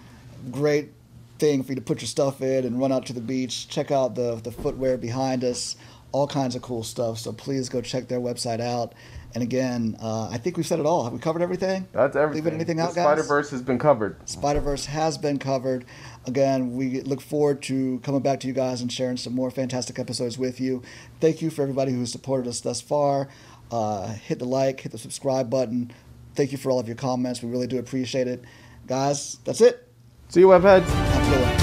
Great thing for you to put your stuff in and run out to the beach. Check out the the footwear behind us. All kinds of cool stuff. So please go check their website out. And again, uh, I think we've said it all. Have we covered everything? That's everything. Leaving anything out, guys? Spider Verse has been covered. Spider Verse has been covered. Again, we look forward to coming back to you guys and sharing some more fantastic episodes with you. Thank you for everybody who supported us thus far. Uh, hit the like, hit the subscribe button. Thank you for all of your comments. We really do appreciate it. Guys, that's it. See you, webheads.